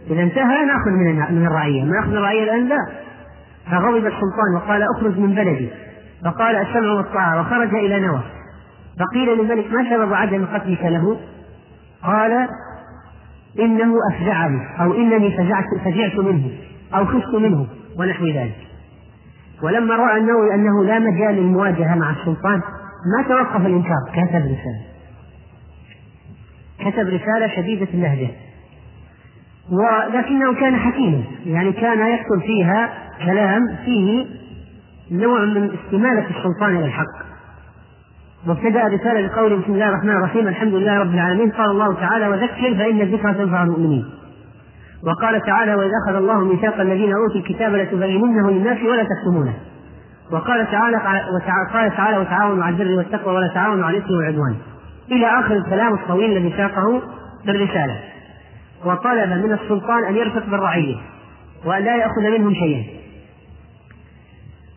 إذا انتهى نأخذ من من الرعية. ما نأخذ الرعية الآن؟ لا. فغضب السلطان وقال اخرج من بلدي. فقال السمع والطاعة وخرج إلى نوى. فقيل للملك ما سبب عدم قتلك له؟ قال إنه أفزعني أو إنني فزعت, فزعت منه أو خفت منه ونحو ذلك. ولما رأى النووي أنه لا مجال للمواجهة مع السلطان ما توقف الإنكار كتب رسالة. كتب رسالة شديدة اللهجة. ولكنه كان حكيما يعني كان يكتب فيها كلام فيه نوع من استمالة السلطان إلى الحق. وابتدأ رسالة بقوله بسم الله الرحمن الرحيم الحمد لله رب العالمين. قال الله تعالى وذكر فإن الذكرى تنفع المؤمنين. وقال تعالى وإذا أخذ الله ميثاق الذين أوتوا الكتاب لتبيننه للناس ولا تكتمونه. وقال تعالى قال تعالى وتعاونوا على البر والتقوى ولا تعاونوا على الإثم والعدوان. إلى آخر الكلام الطويل الذي ساقه بالرسالة. وطلب من السلطان أن يرفق بالرعية وأن لا يأخذ منهم شيئا.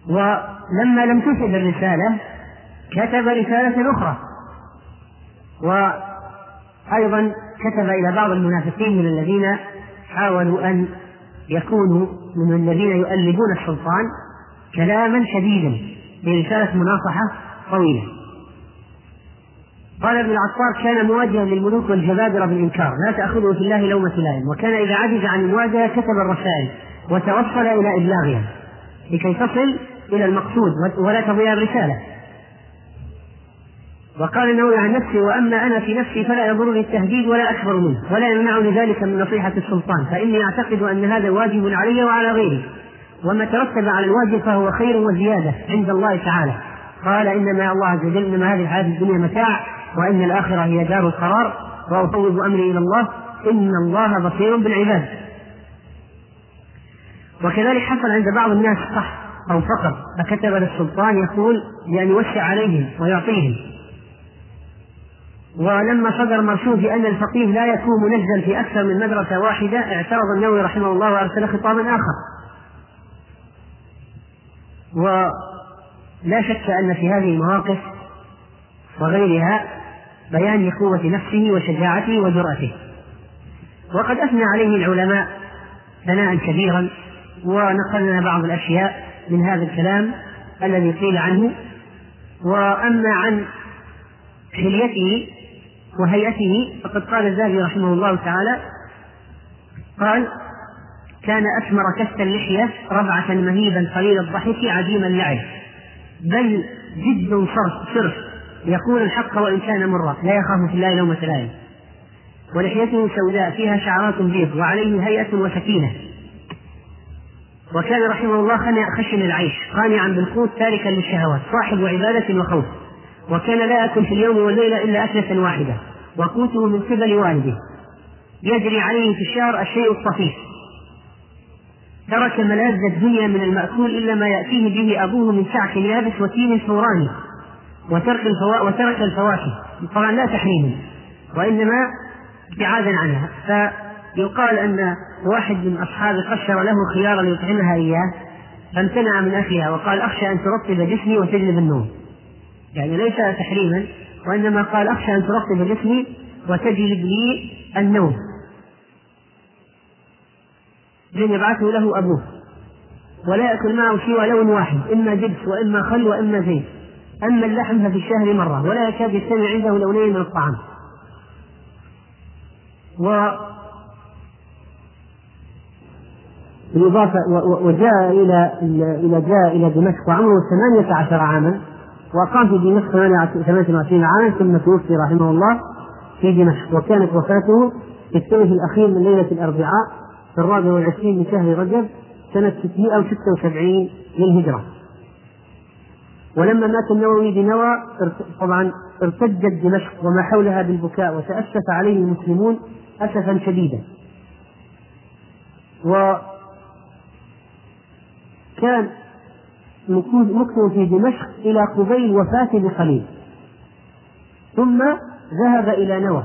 ولما لم تفد الرسالة كتب رسالة أخرى. وأيضا كتب إلى بعض المنافقين من الذين حاولوا أن يكونوا من الذين يؤلبون السلطان كلاما شديدا برسالة مناصحة طويلة. قال ابن العطار كان مواجها للملوك والجبابرة بالإنكار لا تأخذه في الله لومة لائم. وكان إذا عجز عن المواجهة كتب الرسائل وتوصل إلى إبلاغها لكي تصل إلى المقصود ولا تضيع الرسالة. وقال النووي عن نفسه وأما أنا في نفسي فلا يضرني التهديد ولا أكبر منه ولا يمنعني ذلك من نصيحة السلطان فإني أعتقد أن هذا واجب علي وعلى غيري. وما ترتب على الواجب فهو خير وزيادة عند الله تعالى. قال انما الله عز وجل انما هذه الحياة الدنيا متاع وإن الآخرة هي دار القرار وأفوض أمري إلى الله إن الله بصير بالعباد. وكذلك حصل عند بعض الناس صح أو فقر فكتب للسلطان يقول بان يوسع عليهم ويعطيهم. ولما صدر مرسوم بأن الفقيه لا يكون منزل في أكثر من مدرسة واحدة اعترض النووي رحمه الله وأرسل خطابا آخر. ولا شك أن في هذه المواقف وغيرها بيان لقوة نفسه وشجاعته وجرأته. وقد أثنى عليه العلماء ثناء كبيرا ونقلنا بعض الأشياء من هذا الكلام الذي قيل عنه. وأما عن حليته وهيئته فقد قال الذهبي رحمه الله تعالى قال كان أسمر كست اللحية ربعة مهيبا قليل الضحك عديم اللعب بل جد صرف صرف. يقول الحق وإن كان مرا لا يخاف في الله لومة لائم ولحيته سوداء فيها شعرات بيض وعليه هيئة وسكينة. وكان رحمه الله خشن العيش قانعا بالقوت تاركا للشهوات صاحب عبادة وخوف. وكان لا يأكل في اليوم والليلة إلا أكلة واحدة وقوته من قبل والده. يجري عليه في الشهر الشيء الطفيف. ترك ملاذ الدنيا من المأكول إلا ما يأتيه به أبوه من شعك يابس وتين ثوراني وترك الفوا... وترك الفواكه. طبعا لا تحريما وإنما ابتعادا عنها. فيقال أن واحد من أصحابه قشر له خيارا ليطعمها إياه فامتنع من أكلها وقال أخشى أن ترطب جسمي وتجلب النوم. يعني ليس تحريما وإنما قال أخشى أن ترطب جسمي وتجلب لي النوم. لن يبعثه له أبوه ولا يأكل معه سوى لون واحد إما جبس وإما خل وإما زيت. أما اللحم ففي الشهر مرة ولا يكاد يجتمع عنده لونين من الطعام. و وجاء إلى إلى جاء إلى دمشق وعمره ثمانية عشر عاما. وأقام في دمشق 28 عاما ثم توفي رحمه الله في دمشق وكانت وفاته في الثلث الأخير من ليلة الأربعاء في الرابع والعشرين من شهر رجب سنة 676 للهجرة. ولما مات النووي بنوى طبعا ارتجت دمشق وما حولها بالبكاء وتأسف عليه المسلمون أسفا شديدا. وكان مكث في دمشق إلى قبيل وفاته بقليل ثم ذهب إلى نوى.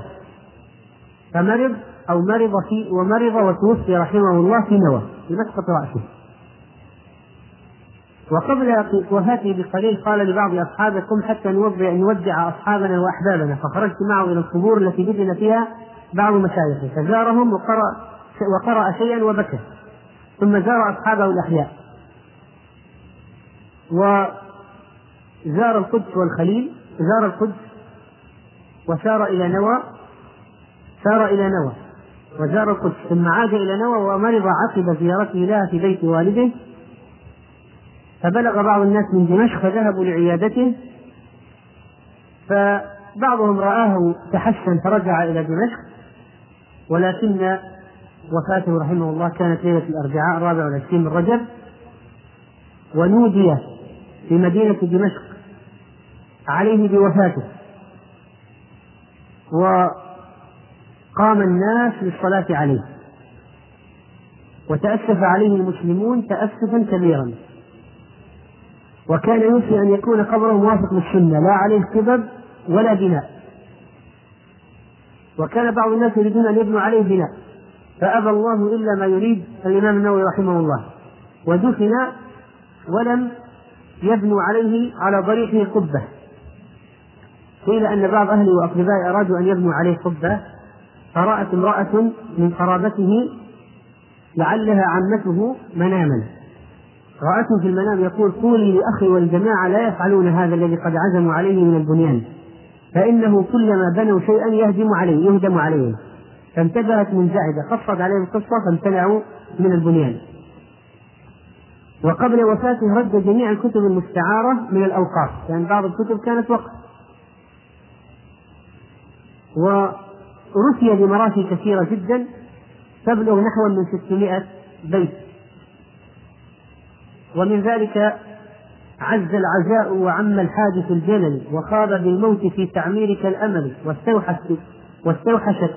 فمرض أو مرض في ومرض وتوفي رحمه الله في نوى بمسقط رأسه. وقبل وفاته بقليل قال لبعض أصحابه قم حتى نودع نودع أصحابنا وأحبابنا. فخرجت معه إلى القبور التي دفن فيها بعض مشايخه فزارهم وقرأ وقرأ شيئا وبكى. ثم زار أصحابه الأحياء. وزار القدس والخليل زار القدس وسار إلى نوى سار إلى نوى وزار القدس ثم عاد إلى نوى ومرض عقب زيارته لها في بيت والده. فبلغ بعض الناس من دمشق فذهبوا لعيادته فبعضهم رآه تحسن فرجع إلى دمشق ولكن وفاته رحمه الله كانت ليلة الأربعاء الرابع والعشرين من رجب ونودي في مدينة دمشق عليه بوفاته. وقام الناس للصلاة عليه. وتأسف عليه المسلمون تأسفا كبيرا. وكان يوصي أن يكون قبره موافق للسنة لا عليه قبب ولا بناء. وكان بعض الناس يريدون أن يبنوا عليه بناء. فأبى الله إلا ما يريد الإمام النووي رحمه الله. ودفن ولم يبنوا عليه على ضريحه قبة. قيل أن بعض أهله وأقربائه أرادوا أن يبنوا عليه قبة فرأت امرأة من قرابته لعلها عمته مناما. رأته في المنام يقول قولي لأخي والجماعة لا يفعلون هذا الذي قد عزموا عليه من البنيان فإنه كلما بنوا شيئا يهدم عليه يهدم عليهم فانتبهت منزعجة قصت عليهم القصة فامتنعوا من البنيان. وقبل وفاته رد جميع الكتب المستعارة من الأوقاف لأن يعني بعض الكتب كانت وقف. ورثي بمراسي كثيرة جدا تبلغ نحو من 600 بيت. ومن ذلك عز العزاء وعم الحادث الجلل وخاب بالموت في تعميرك الأمل واستوحشت واستوحشت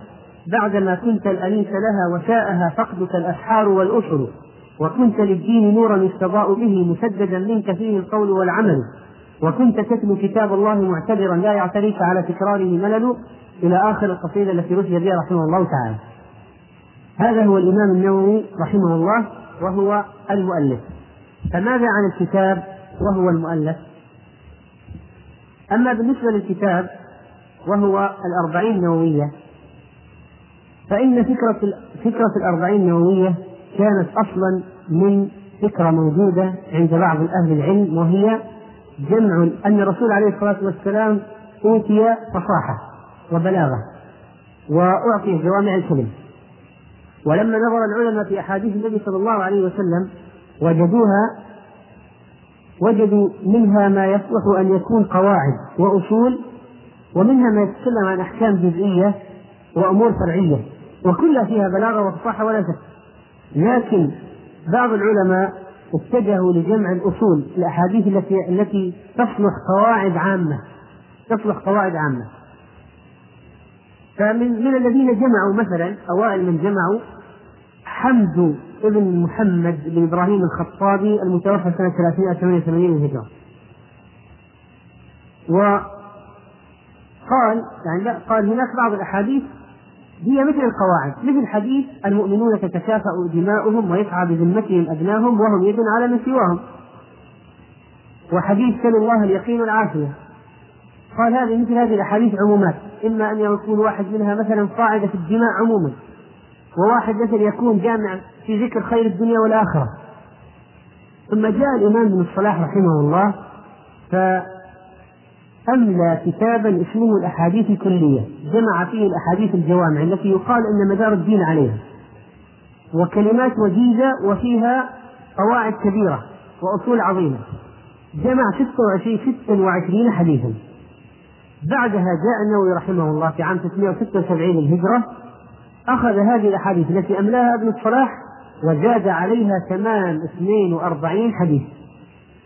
بعدما كنت الأنيس لها وشاءها فقدك الأسحار والأسر وكنت للدين نورا يستضاء به مسددا منك فيه القول والعمل. وكنت تتلو كتاب الله معتبرا لا يعتريك على تكراره ملل. إلى آخر القصيدة التي رثي بها رحمه الله تعالى. هذا هو الإمام النووي رحمه الله وهو المؤلف. فماذا عن الكتاب وهو المؤلف؟ أما بالنسبة للكتاب وهو الأربعين النووية فإن فكرة فكرة الأربعين النووية كانت أصلا من فكرة موجودة عند بعض أهل العلم وهي جمع أن الرسول عليه الصلاة والسلام أوتي فصاحة وبلاغة وأعطي جوامع الكلم. ولما نظر العلماء في أحاديث النبي صلى الله عليه وسلم وجدوها وجدوا منها ما يصلح أن يكون قواعد وأصول ومنها ما يتكلم عن أحكام جزئية وأمور فرعية وكلها فيها بلاغة وفصاحة ولا شك. لكن بعض العلماء اتجهوا لجمع الأصول الأحاديث التي التي تصلح قواعد عامة. تصلح قواعد عامة. فمن من الذين جمعوا مثلا أوائل من جمعوا حمد ابن محمد بن إبراهيم الخطابي المتوفى سنة 388 للهجرة وقال يعني لا قال هناك بعض الأحاديث هي مثل القواعد مثل حديث المؤمنون تتكافأ دماؤهم ويسعى بذمتهم أدناهم وهم يد على من سواهم. وحديث سل الله اليقين والعافية. قال هذه مثل هذه الأحاديث عمومات. إما أن يكون واحد منها مثلا قاعدة في الدماء عموما وواحد مثلا يكون جامع في ذكر خير الدنيا والآخرة. ثم جاء الإمام ابن الصلاح رحمه الله فأملى كتابا اسمه الأحاديث الكلية. جمع فيه الأحاديث الجوامع التي يقال أن مدار الدين عليها. وكلمات وجيزة وفيها قواعد كبيرة وأصول عظيمة. جمع 26 26 حديثا. بعدها جاء النووي رحمه الله في عام 376 للهجرة أخذ هذه الأحاديث التي أملاها ابن الصلاح وزاد عليها تمام 42 حديث.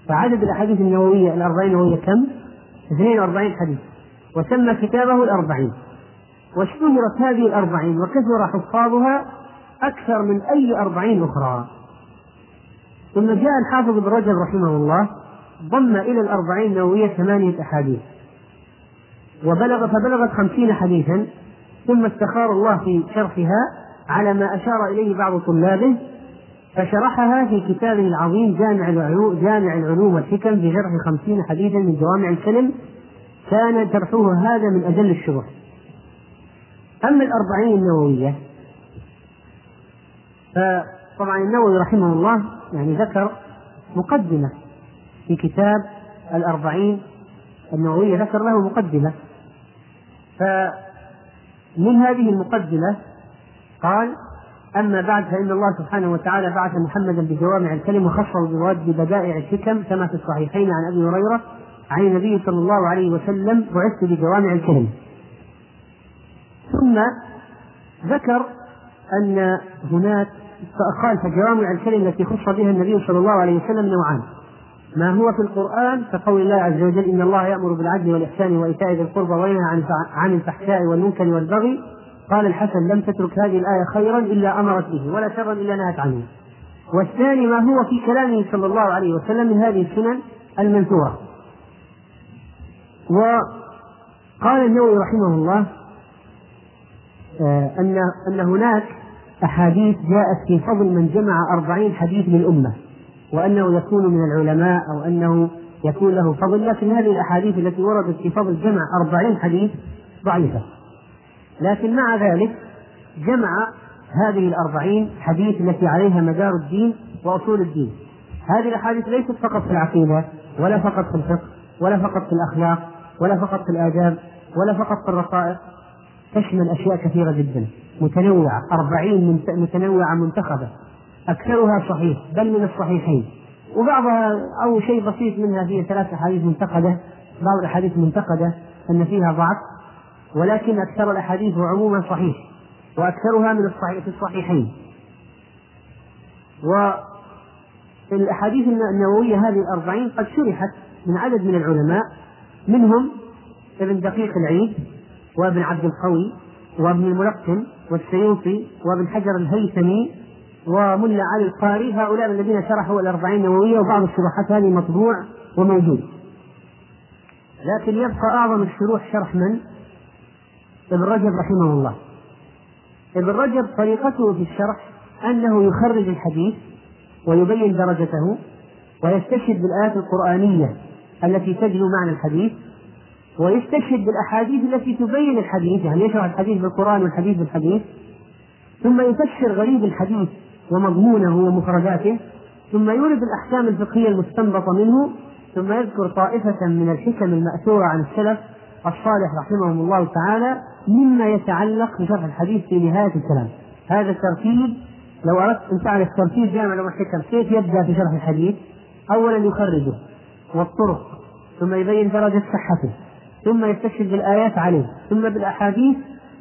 فعدد الأحاديث النووية الأربعين النووية كم؟ 42 حديث. وسمى كتابه الأربعين. واشتهرت هذه الأربعين وكثر حفاظها أكثر من أي أربعين أخرى. ثم جاء الحافظ ابن رجب رحمه الله ضم إلى الأربعين النووية ثمانية أحاديث. وبلغ فبلغت خمسين حديثا ثم استخار الله في شرحها على ما أشار إليه بعض طلابه فشرحها في كتابه العظيم جامع العلوم جامع العلوم والحكم بشرح خمسين حديثا من جوامع الكلم. كان شرحه هذا من أجل الشروح أما الأربعين النووية فطبعا النووي رحمه الله يعني ذكر مقدمة في كتاب الأربعين النووية ذكر له مقدمة. فمن هذه المقدمة قال أما بعد فإن الله سبحانه وتعالى بعث محمدا بجوامع الكلم وخصه بمواد بدائع الحكم كما في الصحيحين عن أبي هريرة عن النبي صلى الله عليه وسلم بعثت بجوامع الكلم. ثم ذكر أن هناك قال فجوامع الكلم التي خص بها النبي صلى الله عليه وسلم نوعان. ما هو في القرآن؟ كقول الله عز وجل إن الله يأمر بالعدل والإحسان وإيتاء ذي القربى وينهى عن الفحشاء والمنكر والبغي قال الحسن لم تترك هذه الآية خيرا إلا أمرت به ولا شرا إلا نهت عنه. والثاني ما هو في كلامه صلى الله عليه وسلم من هذه السنن المنثورة. وقال النووي رحمه الله آه، أن أن هناك أحاديث جاءت في فضل من جمع أربعين حديث للأمة وأنه يكون من العلماء أو أنه يكون له فضل لكن هذه الأحاديث التي وردت في فضل جمع أربعين حديث ضعيفة. لكن مع ذلك جمع هذه الأربعين حديث التي عليها مدار الدين وأصول الدين. هذه الأحاديث ليست فقط في العقيدة ولا فقط في الفقه ولا فقط في الأخلاق ولا فقط في الآداب ولا فقط في الرقائق. تشمل أشياء كثيرة جدا. متنوعة أربعين متنوعة منتخبة. أكثرها صحيح بل من الصحيحين. وبعضها أو شيء بسيط منها فيها ثلاث أحاديث منتقدة. بعض الأحاديث منتقدة أن فيها ضعف. ولكن أكثر الأحاديث عموما صحيح وأكثرها من الصحيح في الصحيحين والأحاديث النووية هذه الأربعين قد شرحت من عدد من العلماء منهم ابن دقيق العيد وابن عبد القوي وابن الملقن والسيوطي وابن حجر الهيثمي وملا علي القاري هؤلاء الذين شرحوا الأربعين النووية وبعض الشروحات هذه مطبوع وموجود لكن يبقى أعظم الشروح شرح من؟ ابن رجب رحمه الله. ابن رجب طريقته في الشرح أنه يخرج الحديث ويبين درجته ويستشهد بالآيات القرآنية التي تجلو معنى الحديث ويستشهد بالأحاديث التي تبين الحديث يعني يشرح الحديث بالقرآن والحديث بالحديث. ثم يفسر غريب الحديث ومضمونه ومفرداته ثم يورد الأحكام الفقهية المستنبطة منه. ثم يذكر طائفة من الحكم المأثورة عن السلف. الصالح رحمهم الله تعالى مما يتعلق بشرح الحديث في نهاية الكلام. هذا الترتيب لو أردت أن تعرف ترتيب جامع الحكم كيف يبدأ في شرح الحديث؟ أولا يخرجه والطرق ثم يبين درجة صحته ثم يستشهد بالآيات عليه ثم بالأحاديث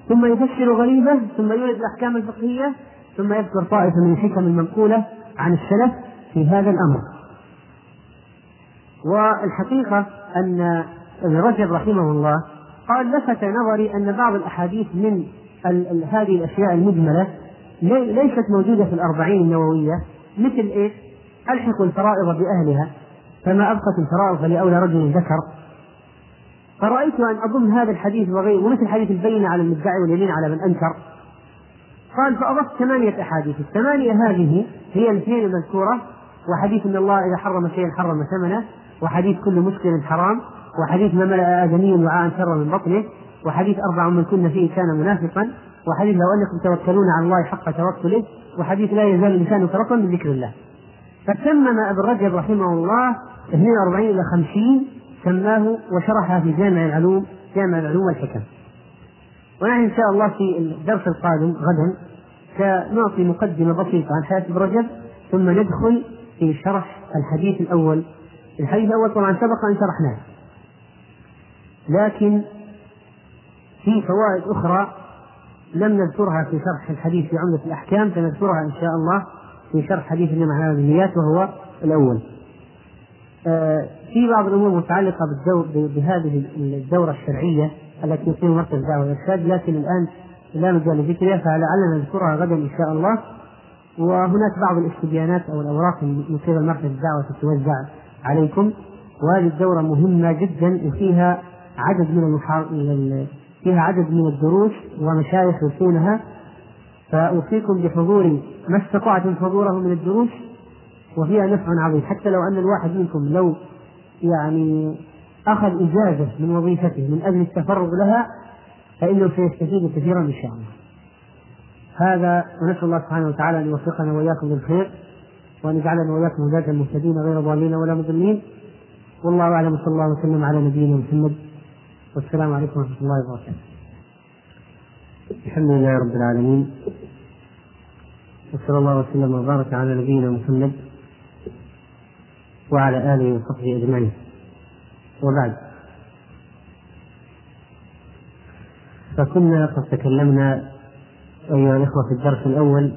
ثم يفسر غريبه ثم يورد الأحكام الفقهية ثم يذكر طائفة من الحكم المنقولة عن السلف في هذا الأمر. والحقيقة أن ابن رجب رحمه الله قال لفت نظري أن بعض الأحاديث من هذه الأشياء المجملة ليست موجودة في الأربعين النووية مثل إيش؟ ألحقوا الفرائض بأهلها فما أبقت الفرائض فلأولى رجل ذكر. فرأيت أن أضم هذا الحديث وغيره ومثل حديث البينة على المدعي واليمين على من أنكر. قال فأضفت ثمانية أحاديث الثمانية هذه هي الاثنين المذكورة وحديث أن الله إذا حرم شيئا حرم ثمنه وحديث كل مسكر حرام. وحديث ما ملأ آدمي وعاء شر من بطنه وحديث أربع من كن فيه كان منافقا وحديث لو أنكم توكلون على الله حق توكله وحديث لا يزال لسانك رطبا بذكر الله. فتمم ابن رجب رحمه الله 42 إلى 50 سماه وشرحها في جامع العلوم جامع العلوم والحكم. ونحن إن شاء الله في الدرس القادم غدا سنعطي مقدمة بسيطة عن حياة ابن رجب ثم ندخل في شرح الحديث الأول. الحديث الأول طبعا سبق أن شرحناه. لكن في فوائد أخرى لم نذكرها في شرح الحديث في عمدة الأحكام سنذكرها إن شاء الله في شرح حديث النبي على النيات وهو الأول. آه، في بعض الأمور متعلقة بالدور بهذه الدورة الشرعية التي يقيم مركز الدعوة والإرشاد لكن الآن لا مجال لذكرها فلعلنا نذكرها غدا إن شاء الله. وهناك بعض الاستبيانات أو الأوراق من قبل مركز الدعوة تتوزع عليكم وهذه الدورة مهمة جدا وفيها عدد من المحا... فيها عدد من الدروس ومشايخ يلقونها فأوصيكم بحضور ما استطعتم حضوره من الدروس وفيها نفع عظيم. حتى لو أن الواحد منكم لو يعني أخذ إجازة من وظيفته من أجل التفرغ لها فإنه سيستفيد كثيرا إن شاء الله. هذا ونسأل الله سبحانه وتعالى أن يوفقنا وإياكم للخير وأن يجعلنا وإياكم هداة المهتدين غير ضالين ولا مضلين. والله أعلم صلى الله وسلم على نبينا محمد. والسلام عليكم ورحمة الله وبركاته. الحمد لله رب العالمين وصلى الله وسلم وبارك على نبينا محمد وعلى آله وصحبه أجمعين. وبعد فكنا قد تكلمنا أيها الإخوة في الدرس الأول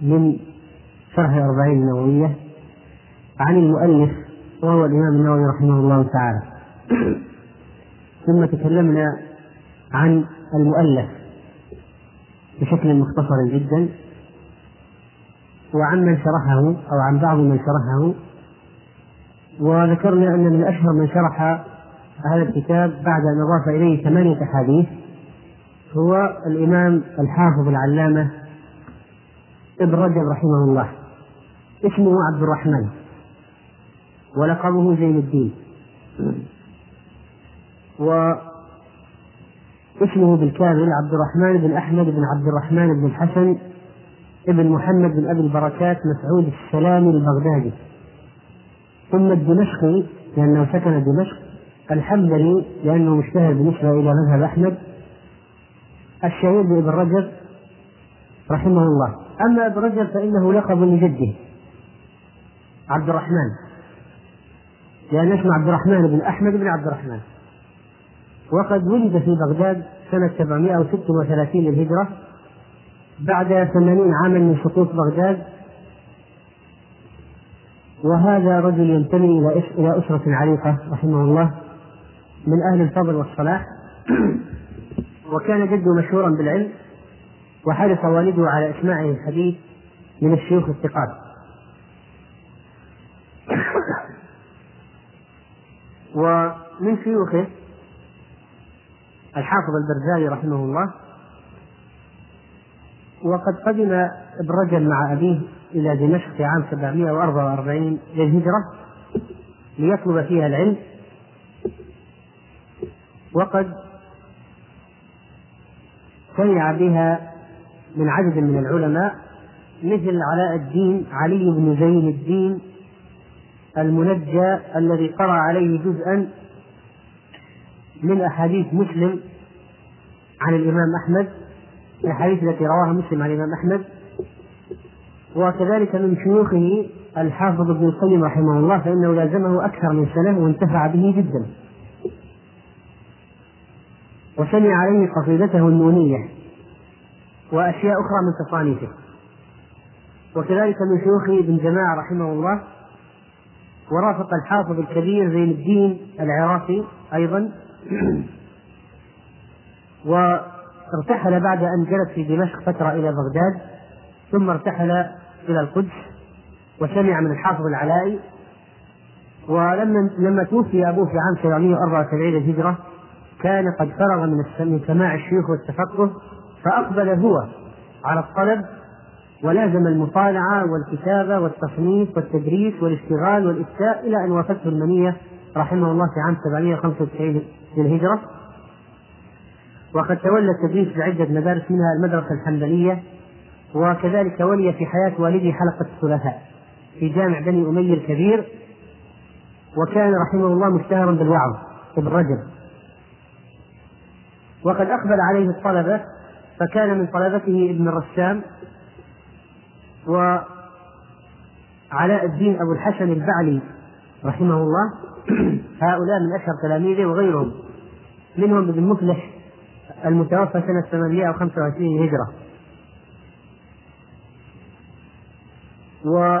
من شرح أربعين النووية عن المؤلف وهو الإمام النووي رحمه الله تعالى. ثم تكلمنا عن المؤلف بشكل مختصر جدا. وعن من شرحه أو عن بعض من شرحه. وذكرنا أن من أشهر من شرح هذا الكتاب بعد أن أضاف إليه ثمانية أحاديث هو الإمام الحافظ العلامة ابن رجب رحمه الله. اسمه عبد الرحمن. ولقبه زين الدين. واسمه بالكامل عبد الرحمن بن أحمد بن عبد الرحمن بن الحسن ابن محمد بن أبي البركات مسعود السلامي البغدادي. ثم الدمشقي لأنه سكن دمشق. الحنبلي لأنه مشتهر بالنسبة إلى مذهب أحمد. الشهير بابن رجب رحمه الله. أما ابن رجب فإنه لقب لجده عبد الرحمن لأن اسمه عبد الرحمن بن أحمد بن عبد الرحمن. وقد ولد في بغداد سنة 736 للهجرة بعد ثمانين عاما من سقوط بغداد. وهذا رجل ينتمي إلى إلى أسرة عريقة رحمه الله من أهل الفضل والصلاح. وكان جده مشهورا بالعلم وحرص والده على إسماعه الحديث من الشيوخ الثقات. ومن شيوخه الحافظ البرزالي رحمه الله وقد قدم ابن رجب مع أبيه إلى دمشق في عام 744 للهجرة ليطلب فيها العلم. وقد سمع بها من عدد من العلماء مثل علاء الدين علي بن زين الدين المنجى الذي قرأ عليه جزءا من أحاديث مسلم عن الإمام أحمد الأحاديث التي رواها مسلم عن الإمام أحمد. وكذلك من شيوخه الحافظ ابن القيم رحمه الله فإنه لازمه أكثر من سنة وانتفع به جدا. وسمع عليه قصيدته النونية وأشياء أخرى من تصانيفه. وكذلك من شيوخه ابن جماعة رحمه الله ورافق الحافظ الكبير زين الدين العراقي أيضا. وارتحل بعد أن جلس في دمشق فترة إلى بغداد ثم ارتحل إلى القدس وسمع من الحافظ العلائي. ولما لما توفي أبوه في عام 774 للهجرة كان قد فرغ من سماع الشيوخ والتفقه فأقبل هو على الطلب ولازم المطالعة والكتابة والتصنيف والتدريس والاشتغال والإفتاء إلى أن وافته المنية رحمه الله في عام 795 للهجرة وقد تولى التدريس بعدة مدارس منها المدرسة الحنبلية وكذلك ولي في حياة والده حلقة الثلاثاء في جامع بني أمية الكبير. وكان رحمه الله مشتهرا بالوعظ ابن رجب وقد أقبل عليه الطلبة فكان من طلبته ابن الرسام وعلاء الدين أبو الحسن البعلي رحمه الله هؤلاء من أشهر تلاميذه وغيرهم. منهم ابن مفلح المتوفى سنة 825 هجرة. و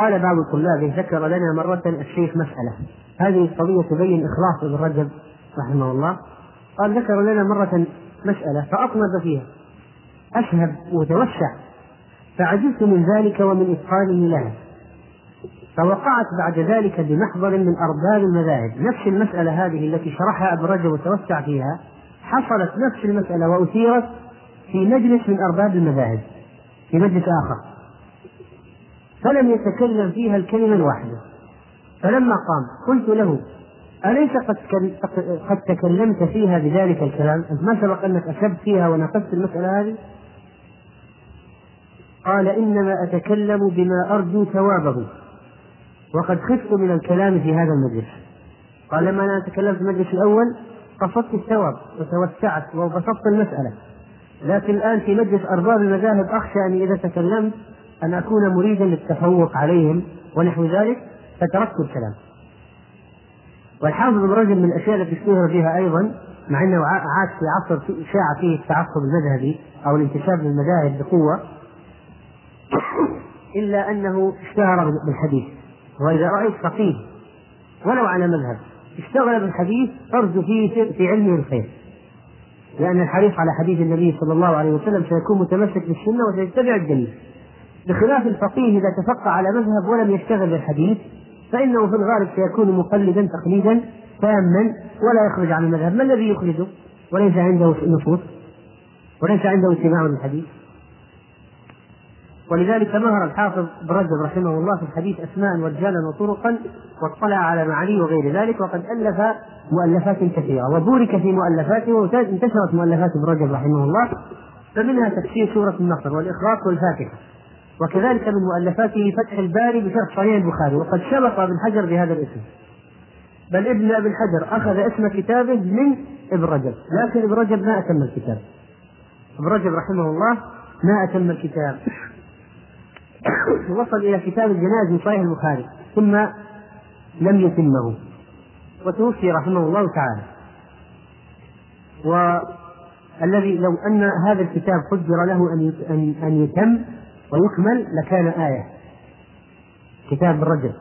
قال بعض طلابه ذكر لنا مرة الشيخ مسألة. هذه القضية تبين إخلاص ابن رجب رحمه الله. قال ذكر لنا مرة مسألة فأطنب فيها. أشهب وتوسع. فعجبت من ذلك ومن إتقانه لها فوقعت بعد ذلك بمحضر من أرباب المذاهب. نفس المسألة هذه التي شرحها ابن رجب وتوسع فيها حصلت نفس المسألة وأثيرت في مجلس من أرباب المذاهب في مجلس آخر. فلم يتكلم فيها الكلمة الواحدة. فلما قام قلت له أليس قد قد تكلمت فيها بذلك الكلام؟ أنت ما سبق أنك أشبت فيها ونقصت المسألة هذه؟ قال إنما أتكلم بما أرجو ثوابه. وقد خفت من الكلام في هذا المجلس. قال لما أنا تكلمت في المجلس الأول قصدت الثواب وتوسعت وبسطت المسألة. لكن الآن في مجلس أرباب المذاهب أخشى أني إذا تكلمت أن أكون مريدا للتفوق عليهم ونحو ذلك فتركت الكلام. والحافظ ابن رجب من الاشياء التي اشتهر بها أيضا مع أنه عاش في عصر شاع فيه التعصب المذهبي أو الانتساب للمذاهب بقوة إلا أنه اشتهر بالحديث. وإذا رأيت فقيه ولو على مذهب اشتغل بالحديث أرجو فيه في علمه الخير. لأن الحريص على حديث النبي صلى الله عليه وسلم سيكون متمسك بالسنة وسيتبع الدليل. بخلاف الفقيه إذا تفقه على مذهب ولم يشتغل بالحديث فإنه في الغالب سيكون مقلدا تقليدا تاما ولا يخرج عن المذهب. ما الذي يخرجه؟ وليس عنده نصوص وليس عنده اتباع للحديث. ولذلك مهر الحافظ ابن رجب رحمه الله في الحديث أسماء ورجالا وطرقا واطلع على معانيه وغير ذلك وقد ألف مؤلفات كثيرة وبورك في مؤلفاته وانتشرت مؤلفات ابن رجب رحمه الله فمنها تفسير سورة النصر والإخلاص والفاتحة وكذلك من مؤلفاته فتح الباري بشرح صحيح البخاري وقد سبق ابن حجر بهذا الاسم. بل ابن ابن حجر أخذ اسم كتابه من ابن رجب لكن ابن رجب ما أتم الكتاب. ابن رجب رحمه الله ما أتم الكتاب. وصل إلى كتاب الجنائز من صحيح البخاري ثم لم يتمه. وتوفي رحمه الله تعالى. والذي لو أن هذا الكتاب قدر له ان أن يتم ويكمل لكان آية. كتاب الرجل.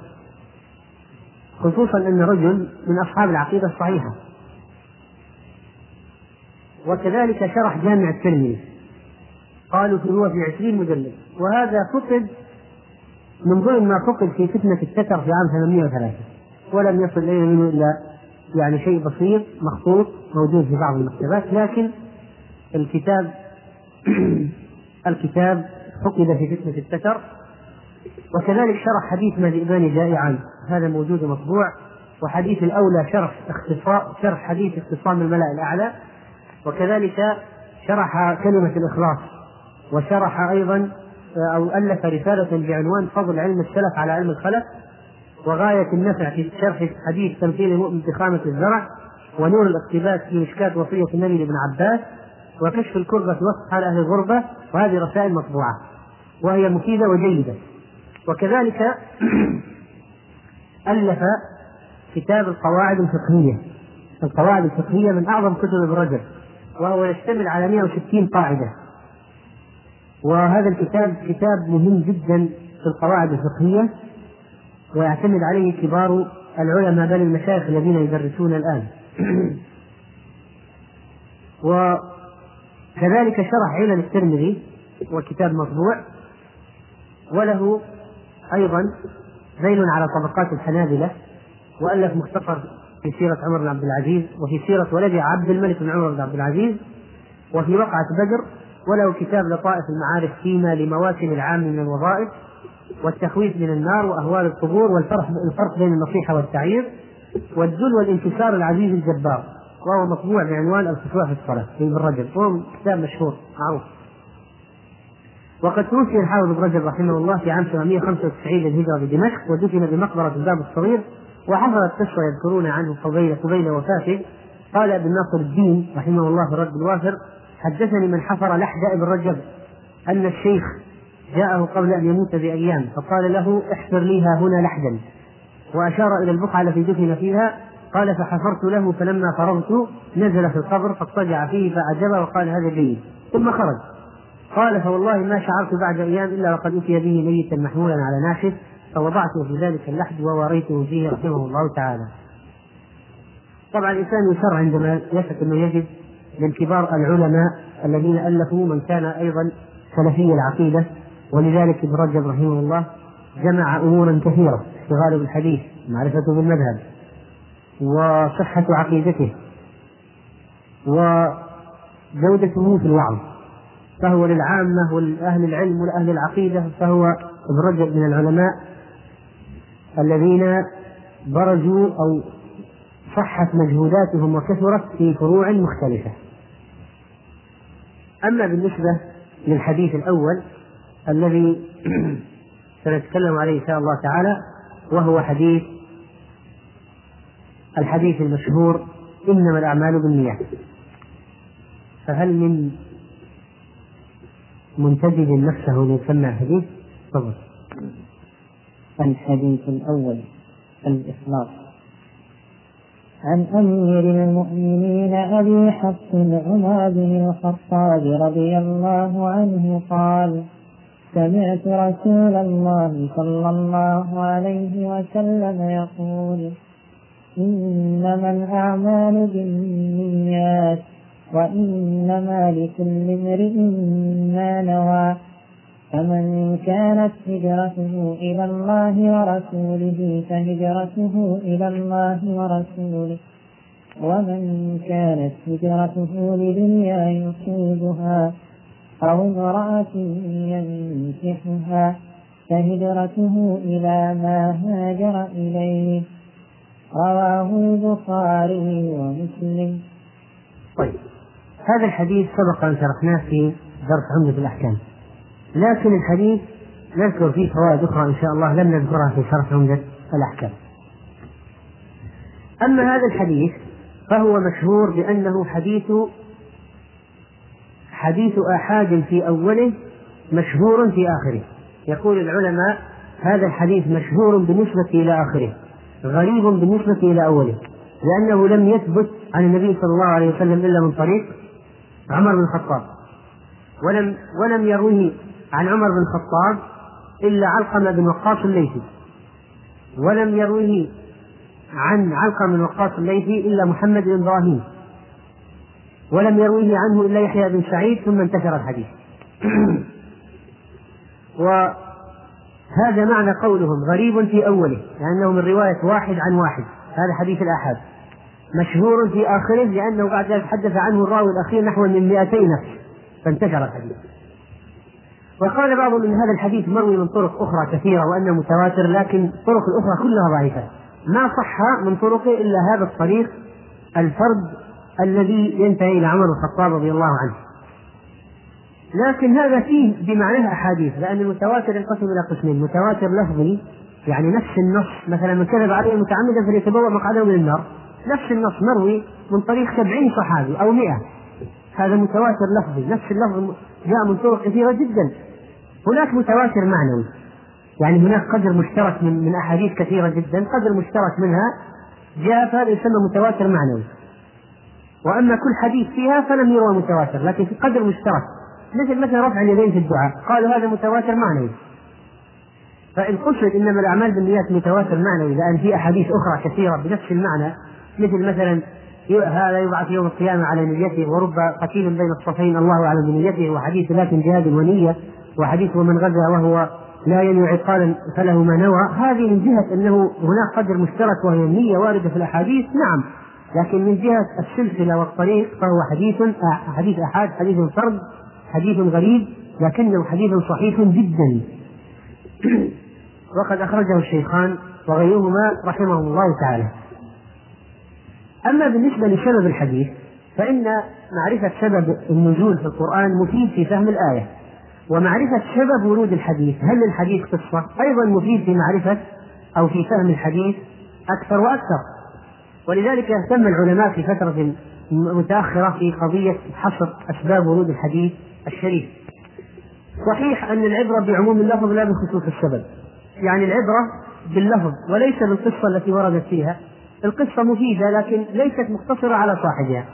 خصوصا أن رجل من أصحاب العقيدة الصحيحة. وكذلك شرح جامع الترمذي. قالوا هو في عشرين مجلد وهذا فقد من ضمن ما فقد في فتنة التتر في عام 803 ولم يصل إلينا منه إلا يعني شيء بسيط مخطوط موجود في بعض المكتبات. لكن الكتاب الكتاب فقد في فتنة التتر. وكذلك شرح حديث ما ذئبان جائعان هذا موجود مطبوع. وحديث الأولى شرح اختصار شرح حديث اختصام الملأ الأعلى. وكذلك شرح كلمة الإخلاص. وشرح أيضا أو ألف رسالة بعنوان فضل علم السلف على علم الخلف وغاية النفع في شرح حديث تمثيل المؤمن بخامة الزرع ونور الاقتباس في مشكاة وصية النبي لابن عباس وكشف الكربة في وصف حال أهل الغربة وهذه رسائل مطبوعة وهي مفيدة وجيدة. وكذلك ألف كتاب القواعد الفقهية. القواعد الفقهية من أعظم كتب ابن رجب وهو يشتمل على 160 قاعدة. وهذا الكتاب كتاب مهم جدا في القواعد الفقهية ويعتمد عليه كبار العلماء بل المشايخ الذين يدرسون الآن. وكذلك شرح علل الترمذي وكتاب مطبوع وله أيضا ذيل على طبقات الحنابلة وألف مختصر في سيرة عمر بن عبد العزيز وفي سيرة ولده عبد الملك بن عمر بن عبد العزيز وفي وقعة بدر وله كتاب لطائف المعارف فيما لمواسم العام من الوظائف والتخويف من النار وأهوال القبور والفرق الفرق بين النصيحة والتعيير والذل والانكسار العزيز الجبار وهو مطبوع بعنوان الخشوع في الصلاة في ابن رجب وهو كتاب مشهور معروف. وقد توفي الحافظ ابن رجب رحمه الله في عام 795 للهجرة بدمشق ودفن بمقبرة الباب الصغير وحفظ القصة يذكرون عنه قبيل قبيل وفاته. قال ابن ناصر الدين رحمه الله في الرد الوافر حدثني من حفر لحد ابن رجب أن الشيخ جاءه قبل أن يموت بأيام فقال له احفر لي ها هنا لحدا. وأشار إلى البقعة التي دفن فيها قال فحفرت له فلما فرغت نزل في القبر فاضطجع فيه فأعجبه وقال هذا جيد. ثم خرج. قال فوالله ما شعرت بعد أيام إلا وقد أتي به ميتا محمولا على ناشف فوضعته في ذلك اللحد ووريته فيه رحمه الله تعالى. طبعا الإنسان يسر عندما يثق أنه يجد من كبار العلماء الذين ألفوا من كان أيضا سلفي العقيدة ولذلك ابن رجب رحمه الله جمع أمورا كثيرة اشتغاله بالحديث معرفته بالمذهب وصحة عقيدته وجودته في الوعظ فهو للعامة ولأهل العلم ولأهل العقيدة فهو ابن رجب من العلماء الذين برزوا أو صحت مجهوداتهم وكثرت في فروع مختلفة. أما بالنسبة للحديث الأول الذي سنتكلم عليه إن شاء الله تعالى وهو حديث الحديث المشهور إنما الأعمال بالنيات. فهل من منتجد نفسه ليسمع حديث تفضل. الحديث الأول الإخلاص. عن أمير المؤمنين أبي حفص عمر بن الخطاب رضي الله عنه قال سمعت رسول الله صلى الله عليه وسلم يقول إنما الأعمال بالنيات وإنما لكل امرئ ما نوى. فمن كانت هجرته إلى الله ورسوله فهجرته إلى الله ورسوله. ومن كانت هجرته لدنيا يصيبها أو امرأة ينكحها فهجرته إلى ما هاجر إليه. رواه البخاري ومسلم. طيب هذا الحديث سبق أن شرحناه في درس عمدة الأحكام. لكن الحديث نذكر فيه فوائد أخرى إن شاء الله لم نذكرها في شرح عمدة الأحكام. أما هذا الحديث فهو مشهور بأنه حديث حديث آحاد في أوله مشهور في آخره. يقول العلماء هذا الحديث مشهور بالنسبة إلى آخره غريب بالنسبة إلى أوله لأنه لم يثبت عن النبي صلى الله عليه وسلم إلا من طريق عمر بن الخطاب ولم ولم يروه عن عمر بن الخطاب إلا علقمة بن وقاص الليثي. ولم يروه عن علقمة بن وقاص الليثي إلا محمد بن إبراهيم. ولم يرويه عنه إلا يحيى بن سعيد ثم انتشر الحديث. وهذا معنى قولهم غريب في أوله لأنه من رواية واحد عن واحد هذا حديث الآحاد. مشهور في آخره لأنه بعد ذلك حدث عنه الراوي الأخير نحو من 200 نفس فانتشر الحديث. وقال بعضهم ان هذا الحديث مروي من طرق أخرى كثيرة وأنه متواتر لكن الطرق الأخرى كلها ضعيفة. ما صح من طرقه إلا هذا الطريق الفرد الذي ينتهي إلى عمر الخطاب رضي الله عنه. لكن هذا فيه بمعناه أحاديث لأن المتواتر ينقسم إلى قسمين. متواتر لفظي يعني نفس النص مثلا من كذب عليه متعمدا فليتبوأ مقعده من النار. نفس النص مروي من طريق سبعين صحابي أو مئة. هذا متواتر لفظي نفس اللفظ جاء من طرق كثيرة جدا. هناك متواتر معنوي. يعني هناك قدر مشترك من من أحاديث كثيرة جدا قدر مشترك منها جاء فهذا يسمى متواتر معنوي. وأما كل حديث فيها فلم يروى متواتر لكن في قدر مشترك. مثل مثلا رفع اليدين في الدعاء قالوا هذا متواتر معنوي. فإن قصد إنما الأعمال بالنيات متواتر معنوي لأن في أحاديث أخرى كثيرة بنفس المعنى مثل مثلا هذا يبعث يوم القيامة على نيته ورب قتيل بين الصفين الله أعلم بنيته وحديث لكن جهاد ونية. وحديث ومن غزا وهو لا ينوي عقالا فله ما نوى هذه من جهة أنه هناك قدر مشترك وهي النية واردة في الأحاديث نعم. لكن من جهة السلسلة والطريق فهو حديث حديث أحاد حديث فرد حديث غريب لكنه حديث صحيح جدا. وقد أخرجه الشيخان وغيرهما رحمهم الله تعالى. أما بالنسبة لسبب الحديث فإن معرفة سبب النزول في القرآن مفيد في فهم الآية. ومعرفة سبب ورود الحديث. هل الحديث قصة؟ أيضا مفيد في معرفة أو في فهم الحديث أكثر وأكثر. ولذلك اهتم العلماء في فترة متأخرة في قضية حصر أسباب ورود الحديث الشريف. صحيح أن العبرة بعموم اللفظ لا بخصوص السبب. يعني العبرة باللفظ وليس بالقصة التي وردت فيها. القصة مفيدة لكن ليست مقتصرة على صاحبها.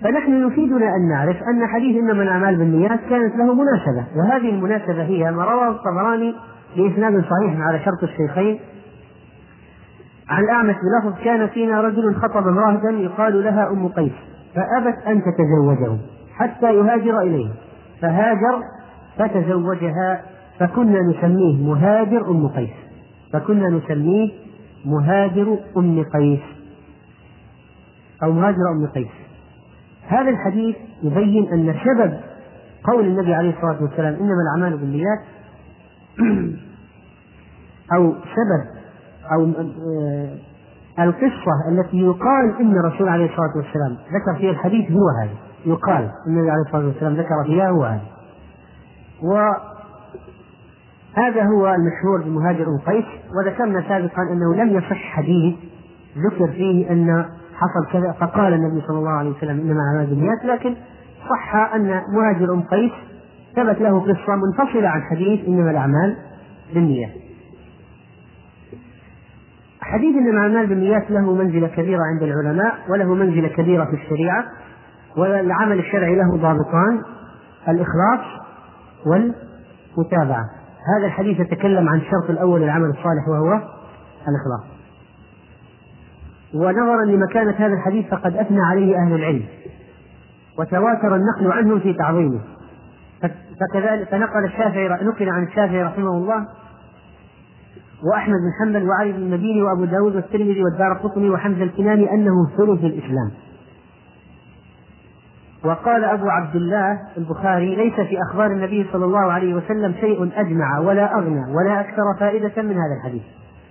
فنحن يفيدنا أن نعرف أن حديث إنما الأعمال بالنيات كانت له مناسبة وهذه المناسبة هي ما رواه الطبراني بإسناد صحيح على شرط الشيخين. عن الأعمش بلفظ كان فينا رجل خطب امرأة يقال لها أم قيس فأبت أن تتزوجه حتى يهاجر إليه. فهاجر فتزوجها فكنا نسميه مهاجر أم قيس فكنا نسميه مهاجر أم قيس أو مهاجر أم قيس. هذا الحديث يبين أن سبب قول النبي عليه الصلاة والسلام إنما الأعمال بالنيات أو سبب أو آه، القصة التي يقال إن الرسول عليه الصلاة والسلام ذكر فيها الحديث هو هذا. يقال النبي عليه الصلاة والسلام ذكر فيها هو هذا. هذا هو المشهور بمهاجر قيس وذكرنا سابقا أنه لم يصح حديث ذكر فيه أن حصل كذا فقال النبي صلى الله عليه وسلم إنما أعمال بالنيات لكن صح أن مهاجر أم قيس ثبت له قصة منفصلة عن حديث إنما الأعمال بالنيات. حديث إنما الأعمال بالنيات له منزلة كبيرة عند العلماء وله منزلة كبيرة في الشريعة والعمل الشرعي له ضابطان الإخلاص والمتابعة. هذا الحديث يتكلم عن الشرط الأول للعمل الصالح وهو الإخلاص. ونظرا لمكانة هذا الحديث فقد أثنى عليه أهل العلم وتواتر النقل عنهم في تعظيمه. فكذلك فنقل الشافعي نقل عن الشافعي رحمه الله وأحمد بن حنبل وعلي بن المديني وأبو داود والترمذي والدار قطني وحمزة الكناني أنه ثلث الإسلام. وقال أبو عبد الله البخاري ليس في أخبار النبي صلى الله عليه وسلم شيء أجمع ولا أغنى ولا أكثر فائدة من هذا الحديث.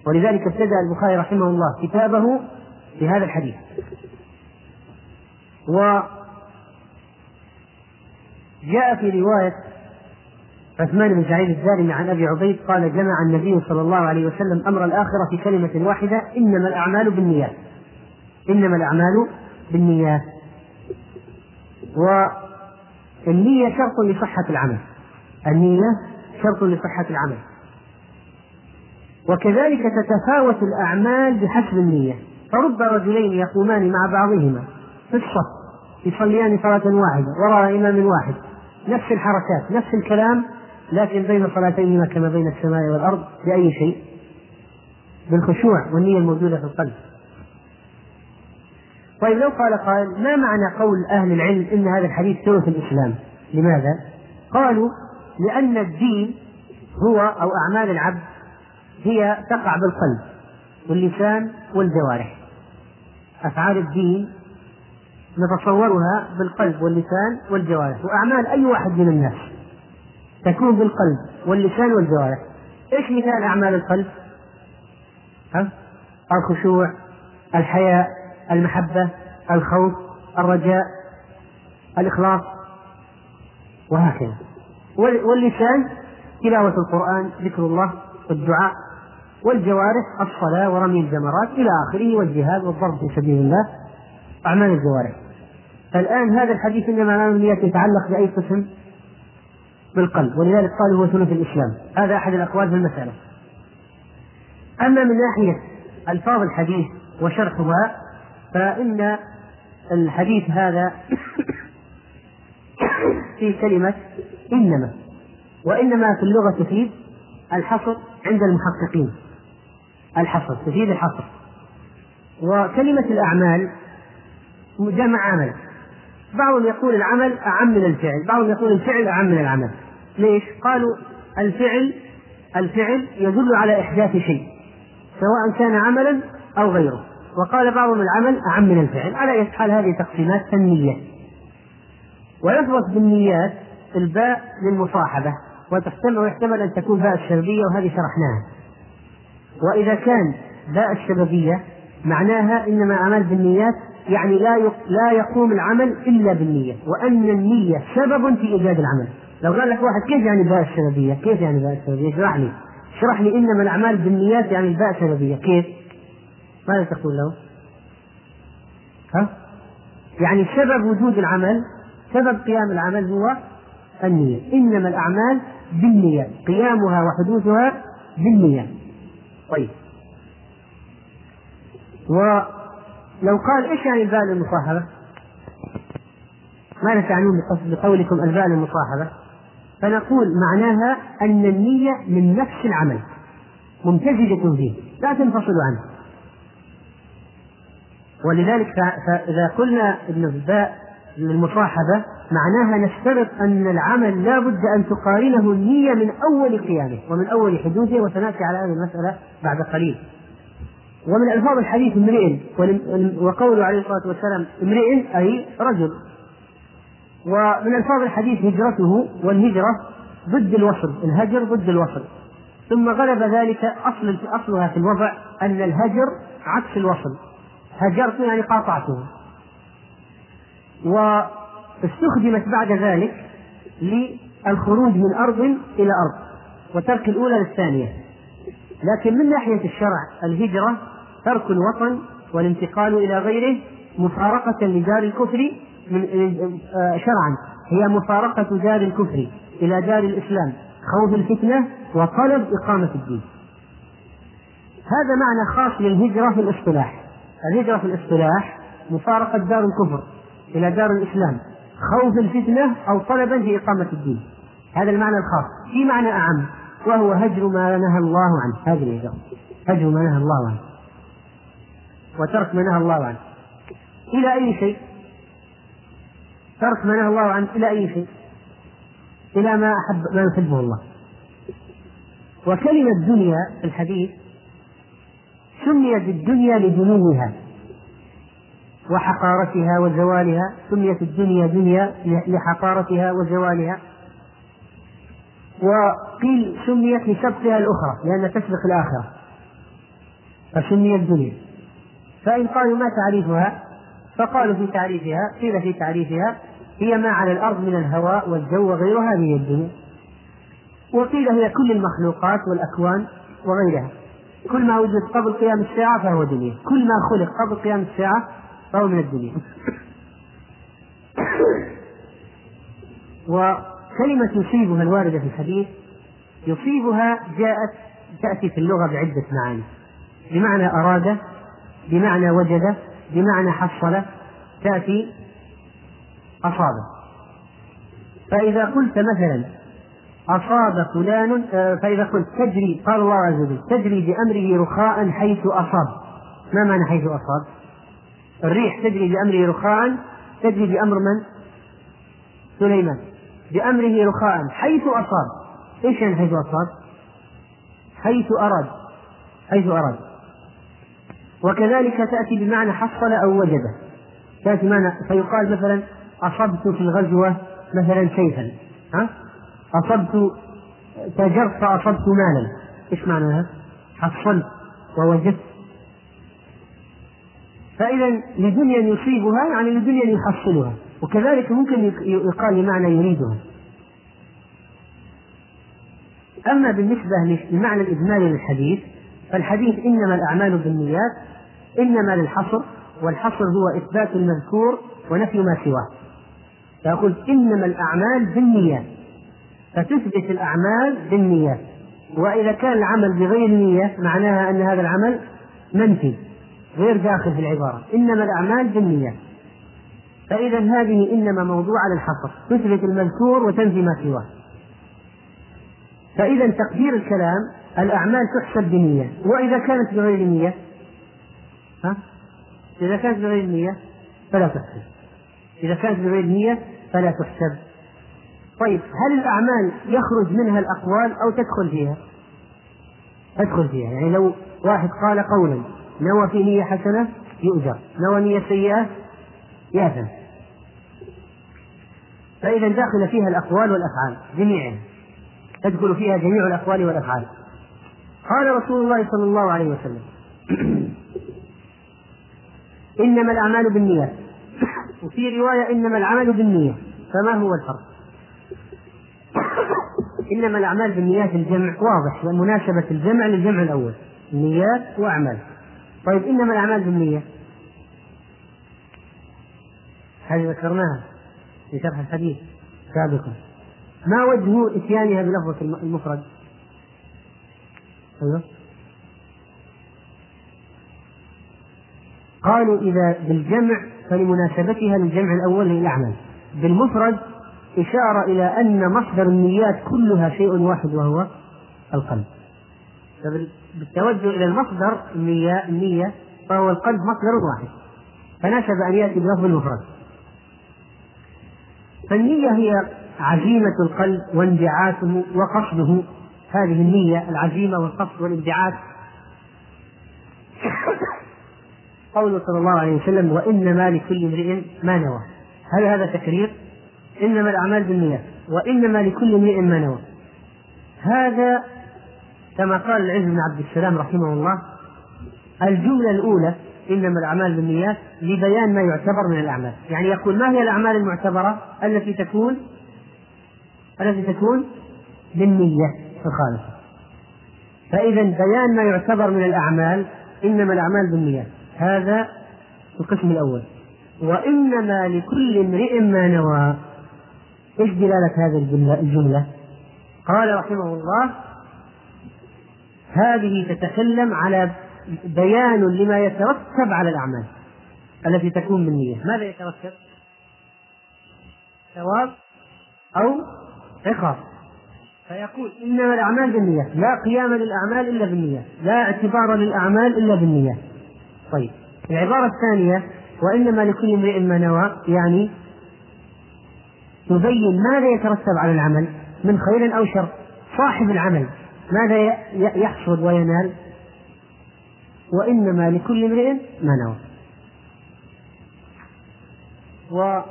ولذلك ابتدأ البخاري رحمه الله كتابه بهذا الحديث. و جاء في رواية عثمان بن سعيد الدارمي عن أبي عبيد قال جمع النبي صلى الله عليه وسلم أمر الآخرة في كلمة واحدة إنما الأعمال بالنيات. إنما الأعمال بالنيات. والنية شرط لصحة العمل. النية شرط لصحة العمل. وكذلك تتفاوت الأعمال بحسب النية. فرب رجلين يقومان مع بعضهما في الصف يصليان صلاة واحدة وراء إمام واحد. نفس الحركات نفس الكلام لكن بين صلاتيهما كما بين السماء والأرض بأي شيء. بالخشوع والنية الموجودة في القلب. طيب لو قال قائل ما معنى قول أهل العلم إن هذا الحديث ثلث الإسلام؟ لماذا؟ قالوا لأن الدين هو أو أعمال العبد هي تقع بالقلب واللسان والجوارح. أفعال الدين نتصورها بالقلب واللسان والجوارح وأعمال أي واحد من الناس تكون بالقلب واللسان والجوارح إيش مثال أعمال القلب؟ ها؟ الخشوع الحياء المحبة الخوف الرجاء الإخلاص وهكذا واللسان تلاوة القرآن ذكر الله والدعاء والجوارح الصلاة ورمي الجمرات إلى آخره والجهاد والضرب في سبيل الله. أعمال الجوارح. الآن هذا الحديث إنما أمام يتعلق بأي قسم؟ بالقلب. ولذلك قالوا هو ثلث الإسلام. هذا أحد الأقوال في المسألة. أما من ناحية ألفاظ الحديث وشرحها فإن الحديث هذا في كلمة إنما. وإنما في اللغة تفيد الحصر عند المحققين. الحصر تفيد الحصر. وكلمة الأعمال جمع عمل. بعضهم يقول العمل أعم من الفعل بعضهم يقول الفعل أعم من العمل. ليش؟ قالوا الفعل الفعل يدل على إحداث شيء سواء كان عملا أو غيره. وقال بعضهم العمل أعم من الفعل. على أي حال هذه تقسيمات فنية. ويفرق بالنيات الباء للمصاحبة وتحتمل ويحتمل أن تكون باء السببية وهذه شرحناها. وإذا كان باء السببية معناها إنما أعمال بالنيات يعني لا لا يقوم العمل إلا بالنية وأن النية سبب في إيجاد العمل لو قال لك واحد كيف يعني باء السببية؟ كيف يعني باء السببية؟ اشرح لي اشرح لي إنما الأعمال بالنيات يعني الباء سببيه كيف؟ ماذا تقول له؟ ها؟ يعني سبب وجود العمل سبب قيام العمل هو النية إنما الأعمال بالنية قيامها وحدوثها بالنية طيب و لو قال إيش يعني الباء للمصاحبة؟ ماذا تعنون بقولكم الباء للمصاحبة؟ فنقول معناها أن النية من نفس العمل ممتزجة فيه لا تنفصل عنه ولذلك فإذا قلنا أن الباء للمصاحبة معناها نشترط أن العمل لا بد أن تقارنه النية من أول قيامه ومن أول حدوثه وسنأتي على هذه المسألة بعد قليل. ومن ألفاظ الحديث امرئ وقوله عليه الصلاة والسلام امرئ أي رجل. ومن ألفاظ الحديث هجرته والهجرة ضد الوصل الهجر ضد الوصل. ثم غلب ذلك أصل أصلها في الوضع أن الهجر عكس الوصل. هجرت يعني قاطعته. واستخدمت بعد ذلك للخروج من أرض إلى أرض وترك الأولى للثانية. لكن من ناحية الشرع الهجرة ترك الوطن والانتقال إلى غيره مفارقة لدار الكفر من آه، شرعا. هي مفارقة دار الكفر إلى دار الإسلام خوف الفتنة وطلب إقامة الدين. هذا معنى خاص للهجرة في الاصطلاح. الهجرة في الاصطلاح مفارقة دار الكفر إلى دار الإسلام. خوف الفتنة أو طلبا في إقامة الدين. هذا المعنى الخاص. في معنى أعم وهو هجر ما نهى الله عنه. هذه الهجرة هجر ما نهى الله عنه. وترك ما نهى الله عنه. إلى أي شيء؟ ترك ما نهى الله عنه إلى أي شيء؟ إلى ما أحب ما يحبه الله. وكلمة دنيا في الحديث سميت الدنيا لدنوها وحقارتها وزوالها سميت الدنيا دنيا لحقارتها وزوالها. وقيل سميت لسبقها الأخرى لأنها تسبق الآخرة. فسميت دنيا فإن قالوا ما تعريفها فقالوا في تعريفها قيل في تعريفها هي ما على الأرض من الهواء والجو وغيرها هذه الدنيا. وقيل هي كل المخلوقات والأكوان وغيرها. كل ما وجد قبل قيام الساعة فهو دنيا. كل ما خلق قبل قيام الساعة فهو من الدنيا. وكلمة يصيبها الواردة في الحديث يصيبها جاءت تأتي في اللغة بعدة معاني. بمعنى أراد بمعنى وجد بمعنى حصل تأتي أصاب. فإذا قلت مثلا أصاب فلان آه، فإذا قلت تجري قال الله عز وجل تجري بأمره رخاء حيث أصاب. ما معنى حيث أصاب؟ الريح تجري بأمره رخاء تجري بأمر من؟ سليمان. بأمره رخاء. حيث أصاب. إيش يعني حيث أصاب؟ حيث أراد. حيث أراد. وكذلك تأتي بمعنى حصل أو وجد. تأتي معنى فيقال مثلا أصبت في الغزوة مثلا سيفا ها؟ أصبت تاجرت فأصبت مالا. إيش معناها؟ حصلت ووجدت. فإذا لدنيا يصيبها يعني لدنيا يحصلها. وكذلك ممكن يقال لمعنى يريدها. أما بالنسبة للمعنى الإجمالي للحديث فالحديث إنما الأعمال بالنيات إنما للحصر والحصر هو إثبات المذكور ونفي ما سواه. فيقول إنما الأعمال بالنيات فتثبت الأعمال بالنيات. وإذا كان العمل بغير نية معناها أن هذا العمل منفي. غير داخل في العبارة إنما الأعمال بالنيات فإذا هذه إنما موضوع على الحصر تثبت المذكور وتنفي ما سواه. فإذا تقدير الكلام الأعمال تحسب بنية. وإذا كانت بغير نية ها؟ إذا كانت بغير نية فلا تحسب. إذا كانت بغير نية فلا تحسب. طيب هل الأعمال يخرج منها الأقوال أو تدخل فيها؟ تدخل فيها. يعني لو واحد قال قولا نوى في نية حسنة يؤجر. نوى نية سيئة يأثم. فإذا داخل فيها الأقوال والأفعال جميعها تدخل فيها جميع الأقوال والأفعال. قال رسول الله صلى الله عليه وسلم إنما الأعمال بالنيات. وفي رواية إنما العمل بالنية. فما هو الفرق؟ إنما الأعمال بالنيات الجمع واضح ومناسبة الجمع للجمع الأول. نيات وأعمال. طيب إنما الأعمال بالنية. هذه ذكرناها في شرح الحديث سابقا. ما وجه إتيانها بلفظة المفرد؟ أيوه. قالوا إذا بالجمع فلمناسبتها للجمع الأول للأعمال. بالمفرد إشارة إلى أن مصدر النيات كلها شيء واحد وهو القلب. بالتوجه إلى المصدر النية النية فهو القلب مصدر واحد. فناسب أن يأتي بلفظ المفرد فالنية هي عزيمة القلب وانبعاثه وقصده. هذه النية العزيمة والقصد والانبعاث. قوله صلى الله عليه وسلم وإنما لكل امرئ ما نوى. هل هذا تكرير؟ إنما الأعمال بالنيات. وإنما لكل امرئ ما نوى. هذا كما قال العز بن عبد السلام رحمه الله الجملة الأولى إنما الأعمال بالنيات لبيان ما يعتبر من الأعمال. يعني يقول ما هي الأعمال المعتبرة التي تكون؟ التي تكون؟ بالنية الخالصة فإذا بيان ما يعتبر من الأعمال إنما الأعمال بالنيات. هذا القسم الأول. وإنما لكل امرئ ما نوى. إيش دلالة هذه الجملة؟ قال رحمه الله هذه تتكلم على بيان لما يترتب على الأعمال التي تكون بالنية ماذا يترتب؟ ثواب أو عقاب. فيقول إنما الأعمال بالنية لا قيام للأعمال إلا بالنية لا اعتبار للأعمال إلا بالنية. طيب العبارة الثانية وإنما لكل امرئ ما نوى يعني تبين ماذا يترتب على العمل من خير أو شر صاحب العمل. ماذا يحصد وينال؟ وإنما لكل امرئ ما نوى. و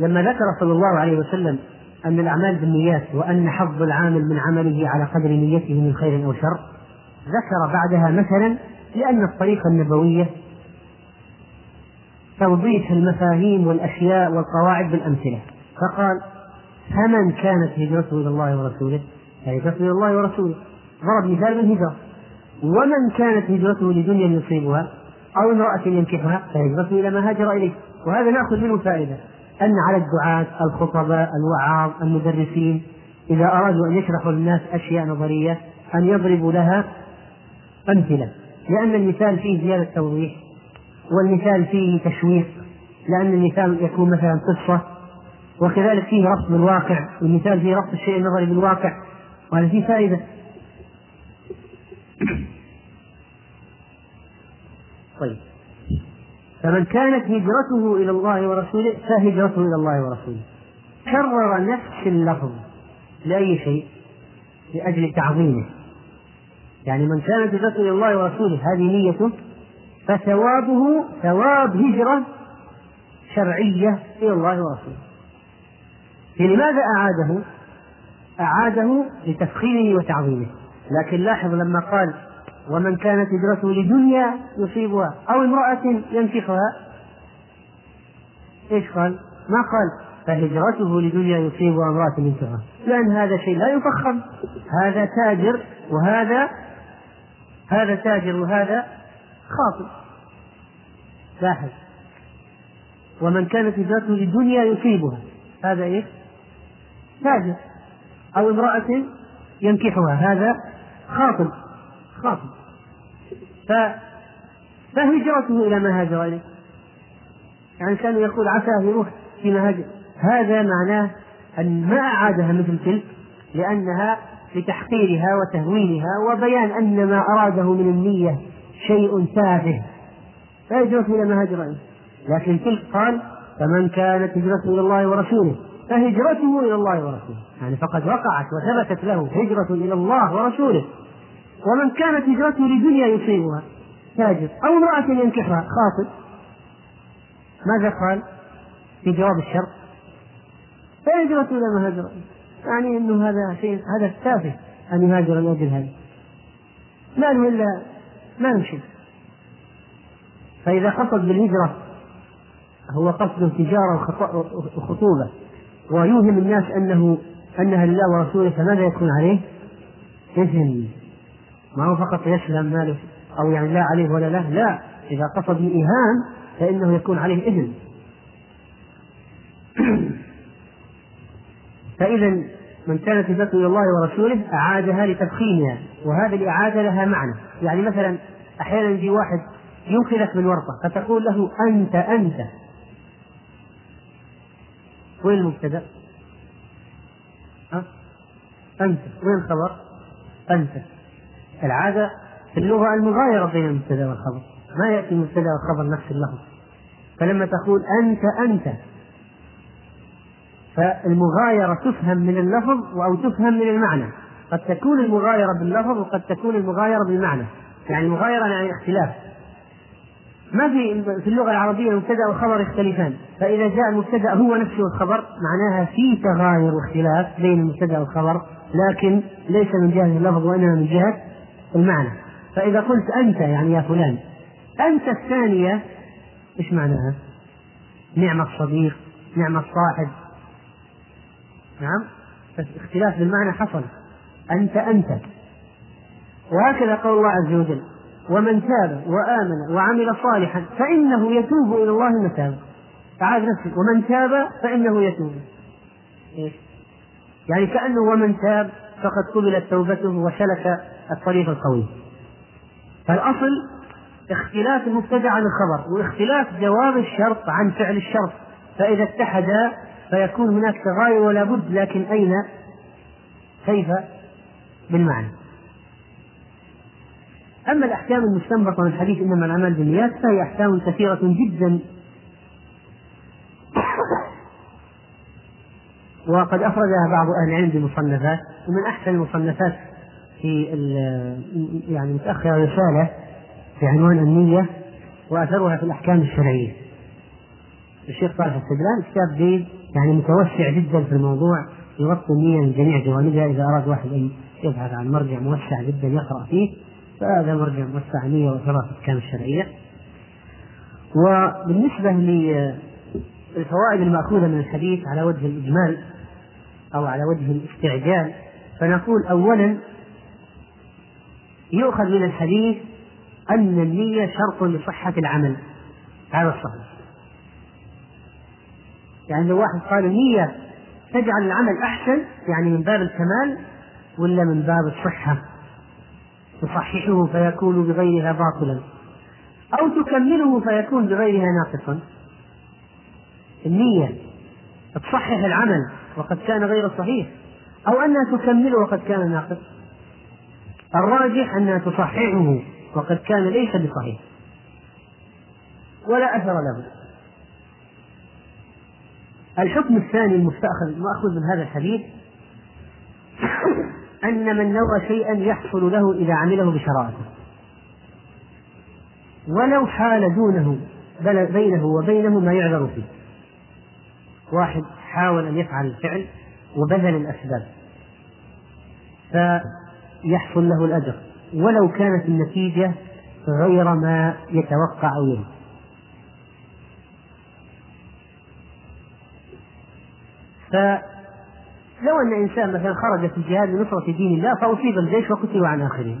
لما ذكر صلى الله عليه وسلم أن الأعمال بالنيات وأن حظ العامل من عمله على قدر نيته من خير أو شر ذكر بعدها مثلا لأن الطريقة النبوية توضيح المفاهيم والأشياء والقواعد بالأمثلة. فقال فمن كانت هجرته إلى الله ورسوله؟ فهجرته إلى الله ورسوله. ضرب مثال بالهجرة. ومن كانت هجرته لدنيا يصيبها أو امرأة ينكحها فهجرته إلى ما هاجر إليه. وهذا نأخذ منه فائدة. أن على الدعاة الخطباء الوعاظ المدرسين إذا أرادوا أن يشرحوا للناس أشياء نظرية أن يضربوا لها أمثلة. لأن المثال فيه زيادة توضيح والمثال فيه تشويق. لأن المثال يكون مثلا قصة وكذلك فيه ربط بالواقع المثال فيه ربط الشيء النظري بالواقع وهذا فيه فائدة. طيب. فمن كانت هجرته إلى الله ورسوله فهجرته إلى الله ورسوله. كرر نفس اللفظ لأي شيء؟ لأجل تعظيمه. يعني من كانت هجرته إلى الله ورسوله هذه نيته فثوابه ثواب هجرة شرعية إلى الله ورسوله. لماذا أعاده؟ أعاده لتفخيمه وتعظيمه. لكن لاحظ لما قال ومن كانت هجرته لدنيا يصيبها أو امرأة ينكحها إيش قال؟ ما قال فهجرته لدنيا يصيبها امرأة ينكحها لأن هذا شيء لا يفخم. هذا تاجر وهذا هذا تاجر وهذا خاطب لاحظ. ومن كانت هجرته لدنيا يصيبها. هذا إيش؟ تاجر أو امرأة ينكحها هذا خاطب خاطب. ف فهجرته إلى ما هاجر إليه. يعني كان يقول عساه يروح فيما هاجر. هذا معناه أن ما أعادها مثل تلك لأنها لتحقيرها وتهوينها وبيان أن ما أراده من النية شيء تافه. فهجرته إلى ما هاجر إليه. لكن تلك قال فمن كانت هجرته إلى الله ورسوله فهجرته إلى الله ورسوله. يعني فقد وقعت وثبتت له هجرة إلى الله ورسوله. ومن كانت هجرته لدنيا يصيبها. تاجر أو امرأة ينكحها. خاطب. ماذا قال؟ في جواب الشر فهجرته إلى ما هاجر يعني أنه هذا شيء هذا تافه أن يهاجر لأجل هذا. ما له إلا ما يمشي. فإذا قصد بالهجرة هو قصد تجارة وخطوبة. ويوهم الناس أنه أنها لله ورسوله فماذا يكون عليه؟ إثم ما هو فقط يسلم ماله أو يعني لا عليه ولا له لا. إذا قصد الإيهام فإنه يكون عليه إثم فإذا من كانت هجرته إلى الله ورسوله أعادها لتفخيمها وهذه الإعادة لها معنى. يعني مثلا أحيانا يجي واحد ينقذك من ورطة فتقول له أنت أنت. وين المبتدأ؟ أه؟ أنت. وين الخبر؟ أنت. العادة في اللغة المغايرة بين المبتدأ والخبر. ما يأتي المبتدأ والخبر نفس اللفظ. فلما تقول أنت أنت. فالمغايرة تفهم من اللفظ أو تفهم من المعنى. قد تكون المغايرة باللفظ وقد تكون المغايرة بالمعنى. يعني المغايرة يعني اختلاف. ما في في اللغة العربية المبتدأ والخبر يختلفان. فإذا جاء المبتدأ هو نفسه الخبر معناها في تغاير واختلاف بين المبتدأ والخبر لكن ليس من جهة اللفظ وإنما من جهة المعنى. فإذا قلت أنت يعني يا فلان أنت الثانية إيش معناها؟ نعم الصديق نعم الصاحب. نعم؟ اختلاف بالمعنى حصل. أنت أنت. وهكذا قول الله عز وجل. ومن تاب وآمن وعمل صالحا فإنه يتوب إلى الله المتاب. تعال نفسك ومن تاب فإنه يتوب. إيش؟ يعني كأنه ومن تاب فقد قبلت توبته وسلك الطريق القوي. فالأصل اختلاف المبتدع عن الخبر واختلاف جواب الشرط عن فعل الشرط. فإذا اتحدا فيكون هناك تغاير ولا بد لكن أين؟ كيف؟ بالمعنى. أما الأحكام المستنبطة من الحديث إنما الأعمال بالنيات فهي أحكام كثيرة جدا. وقد أخرجها بعض أهل العلم بمصنفات ومن أحسن المصنفات في يعني متأخرة رسالة في عنوان النية وأثرها في الأحكام الشرعية. الشيخ صالح السدلان كتاب جيد يعني متوسع جدا في الموضوع يغطي النية من جميع جوانبها إذا أراد واحد أن يبحث عن مرجع موسع جدا يقرأ فيه. فهذا مرجع وأثرها في الأحكام الشرعية. وبالنسبة للفوائد المأخوذة من الحديث على وجه الإجمال أو على وجه الاستعجال فنقول أولا يؤخذ من الحديث أن النية شرط لصحة العمل هذا الصحيح. يعني لو واحد قال النية تجعل العمل أحسن يعني من باب الكمال ولا من باب الصحة؟ تصححه فيكون بغيرها باطلا. أو تكمله فيكون بغيرها ناقصا. النية تصحح العمل وقد كان غير صحيح. أو أنها تكمله وقد كان ناقص. الراجح أنها تصححه وقد كان ليس بصحيح. ولا أثر له. الحكم الثاني المستأخذ المأخوذ من هذا الحديث أن من نوى شيئا يحصل له إذا عمله بشرائطه. ولو حال دونه بينه وبينه ما يعذر فيه. واحد حاول أن يفعل الفعل وبذل الأسباب. فيحصل له الأجر. ولو كانت النتيجة غير ما يتوقع أو يريد. فلو أن إنسان مثلا خرج في الجهاد لنصرة دين الله فأصيب الجيش وقتل عن آخرين.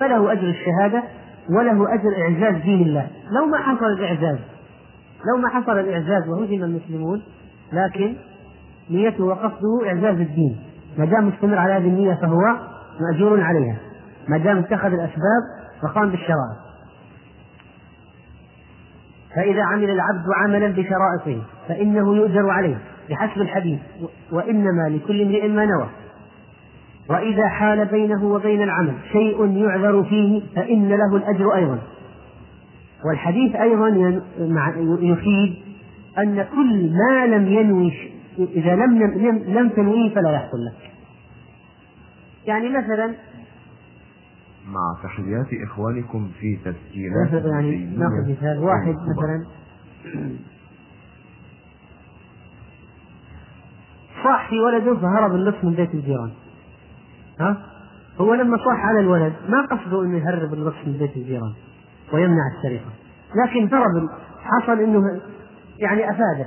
فله أجر الشهادة وله أجر إعزاز دين الله. لو ما حصل الإعزاز لو ما حصل الإعزاز وهزم المسلمون لكن نيته وقصده إعزاز الدين. ما دام مستمر على هذه النية فهو مأجور عليها. ما دام اتخذ الأسباب وقام بالشرائع. فإذا عمل العبد عملا بشرائطه فإنه يؤجر عليه. بحسب الحديث وإنما لكل امرئ ما نوى. وإذا حال بينه وبين العمل شيء يعذر فيه فإن له الأجر أيضا. والحديث أيضا يفيد أن كل ما لم ينوي إذا لم لم تنويه فلا يحصل لك. يعني مثلا مع تحيات إخوانكم في تسجيلات يعني نأخذ مثال واحد مثلا. صاح في ولده فهرب اللص من بيت الجيران. ها؟ هو لما صاح على الولد ما قصده إنه يهرب اللص من بيت الجيران ويمنع السرقه لكن فرض حصل إنه يعني أفاده.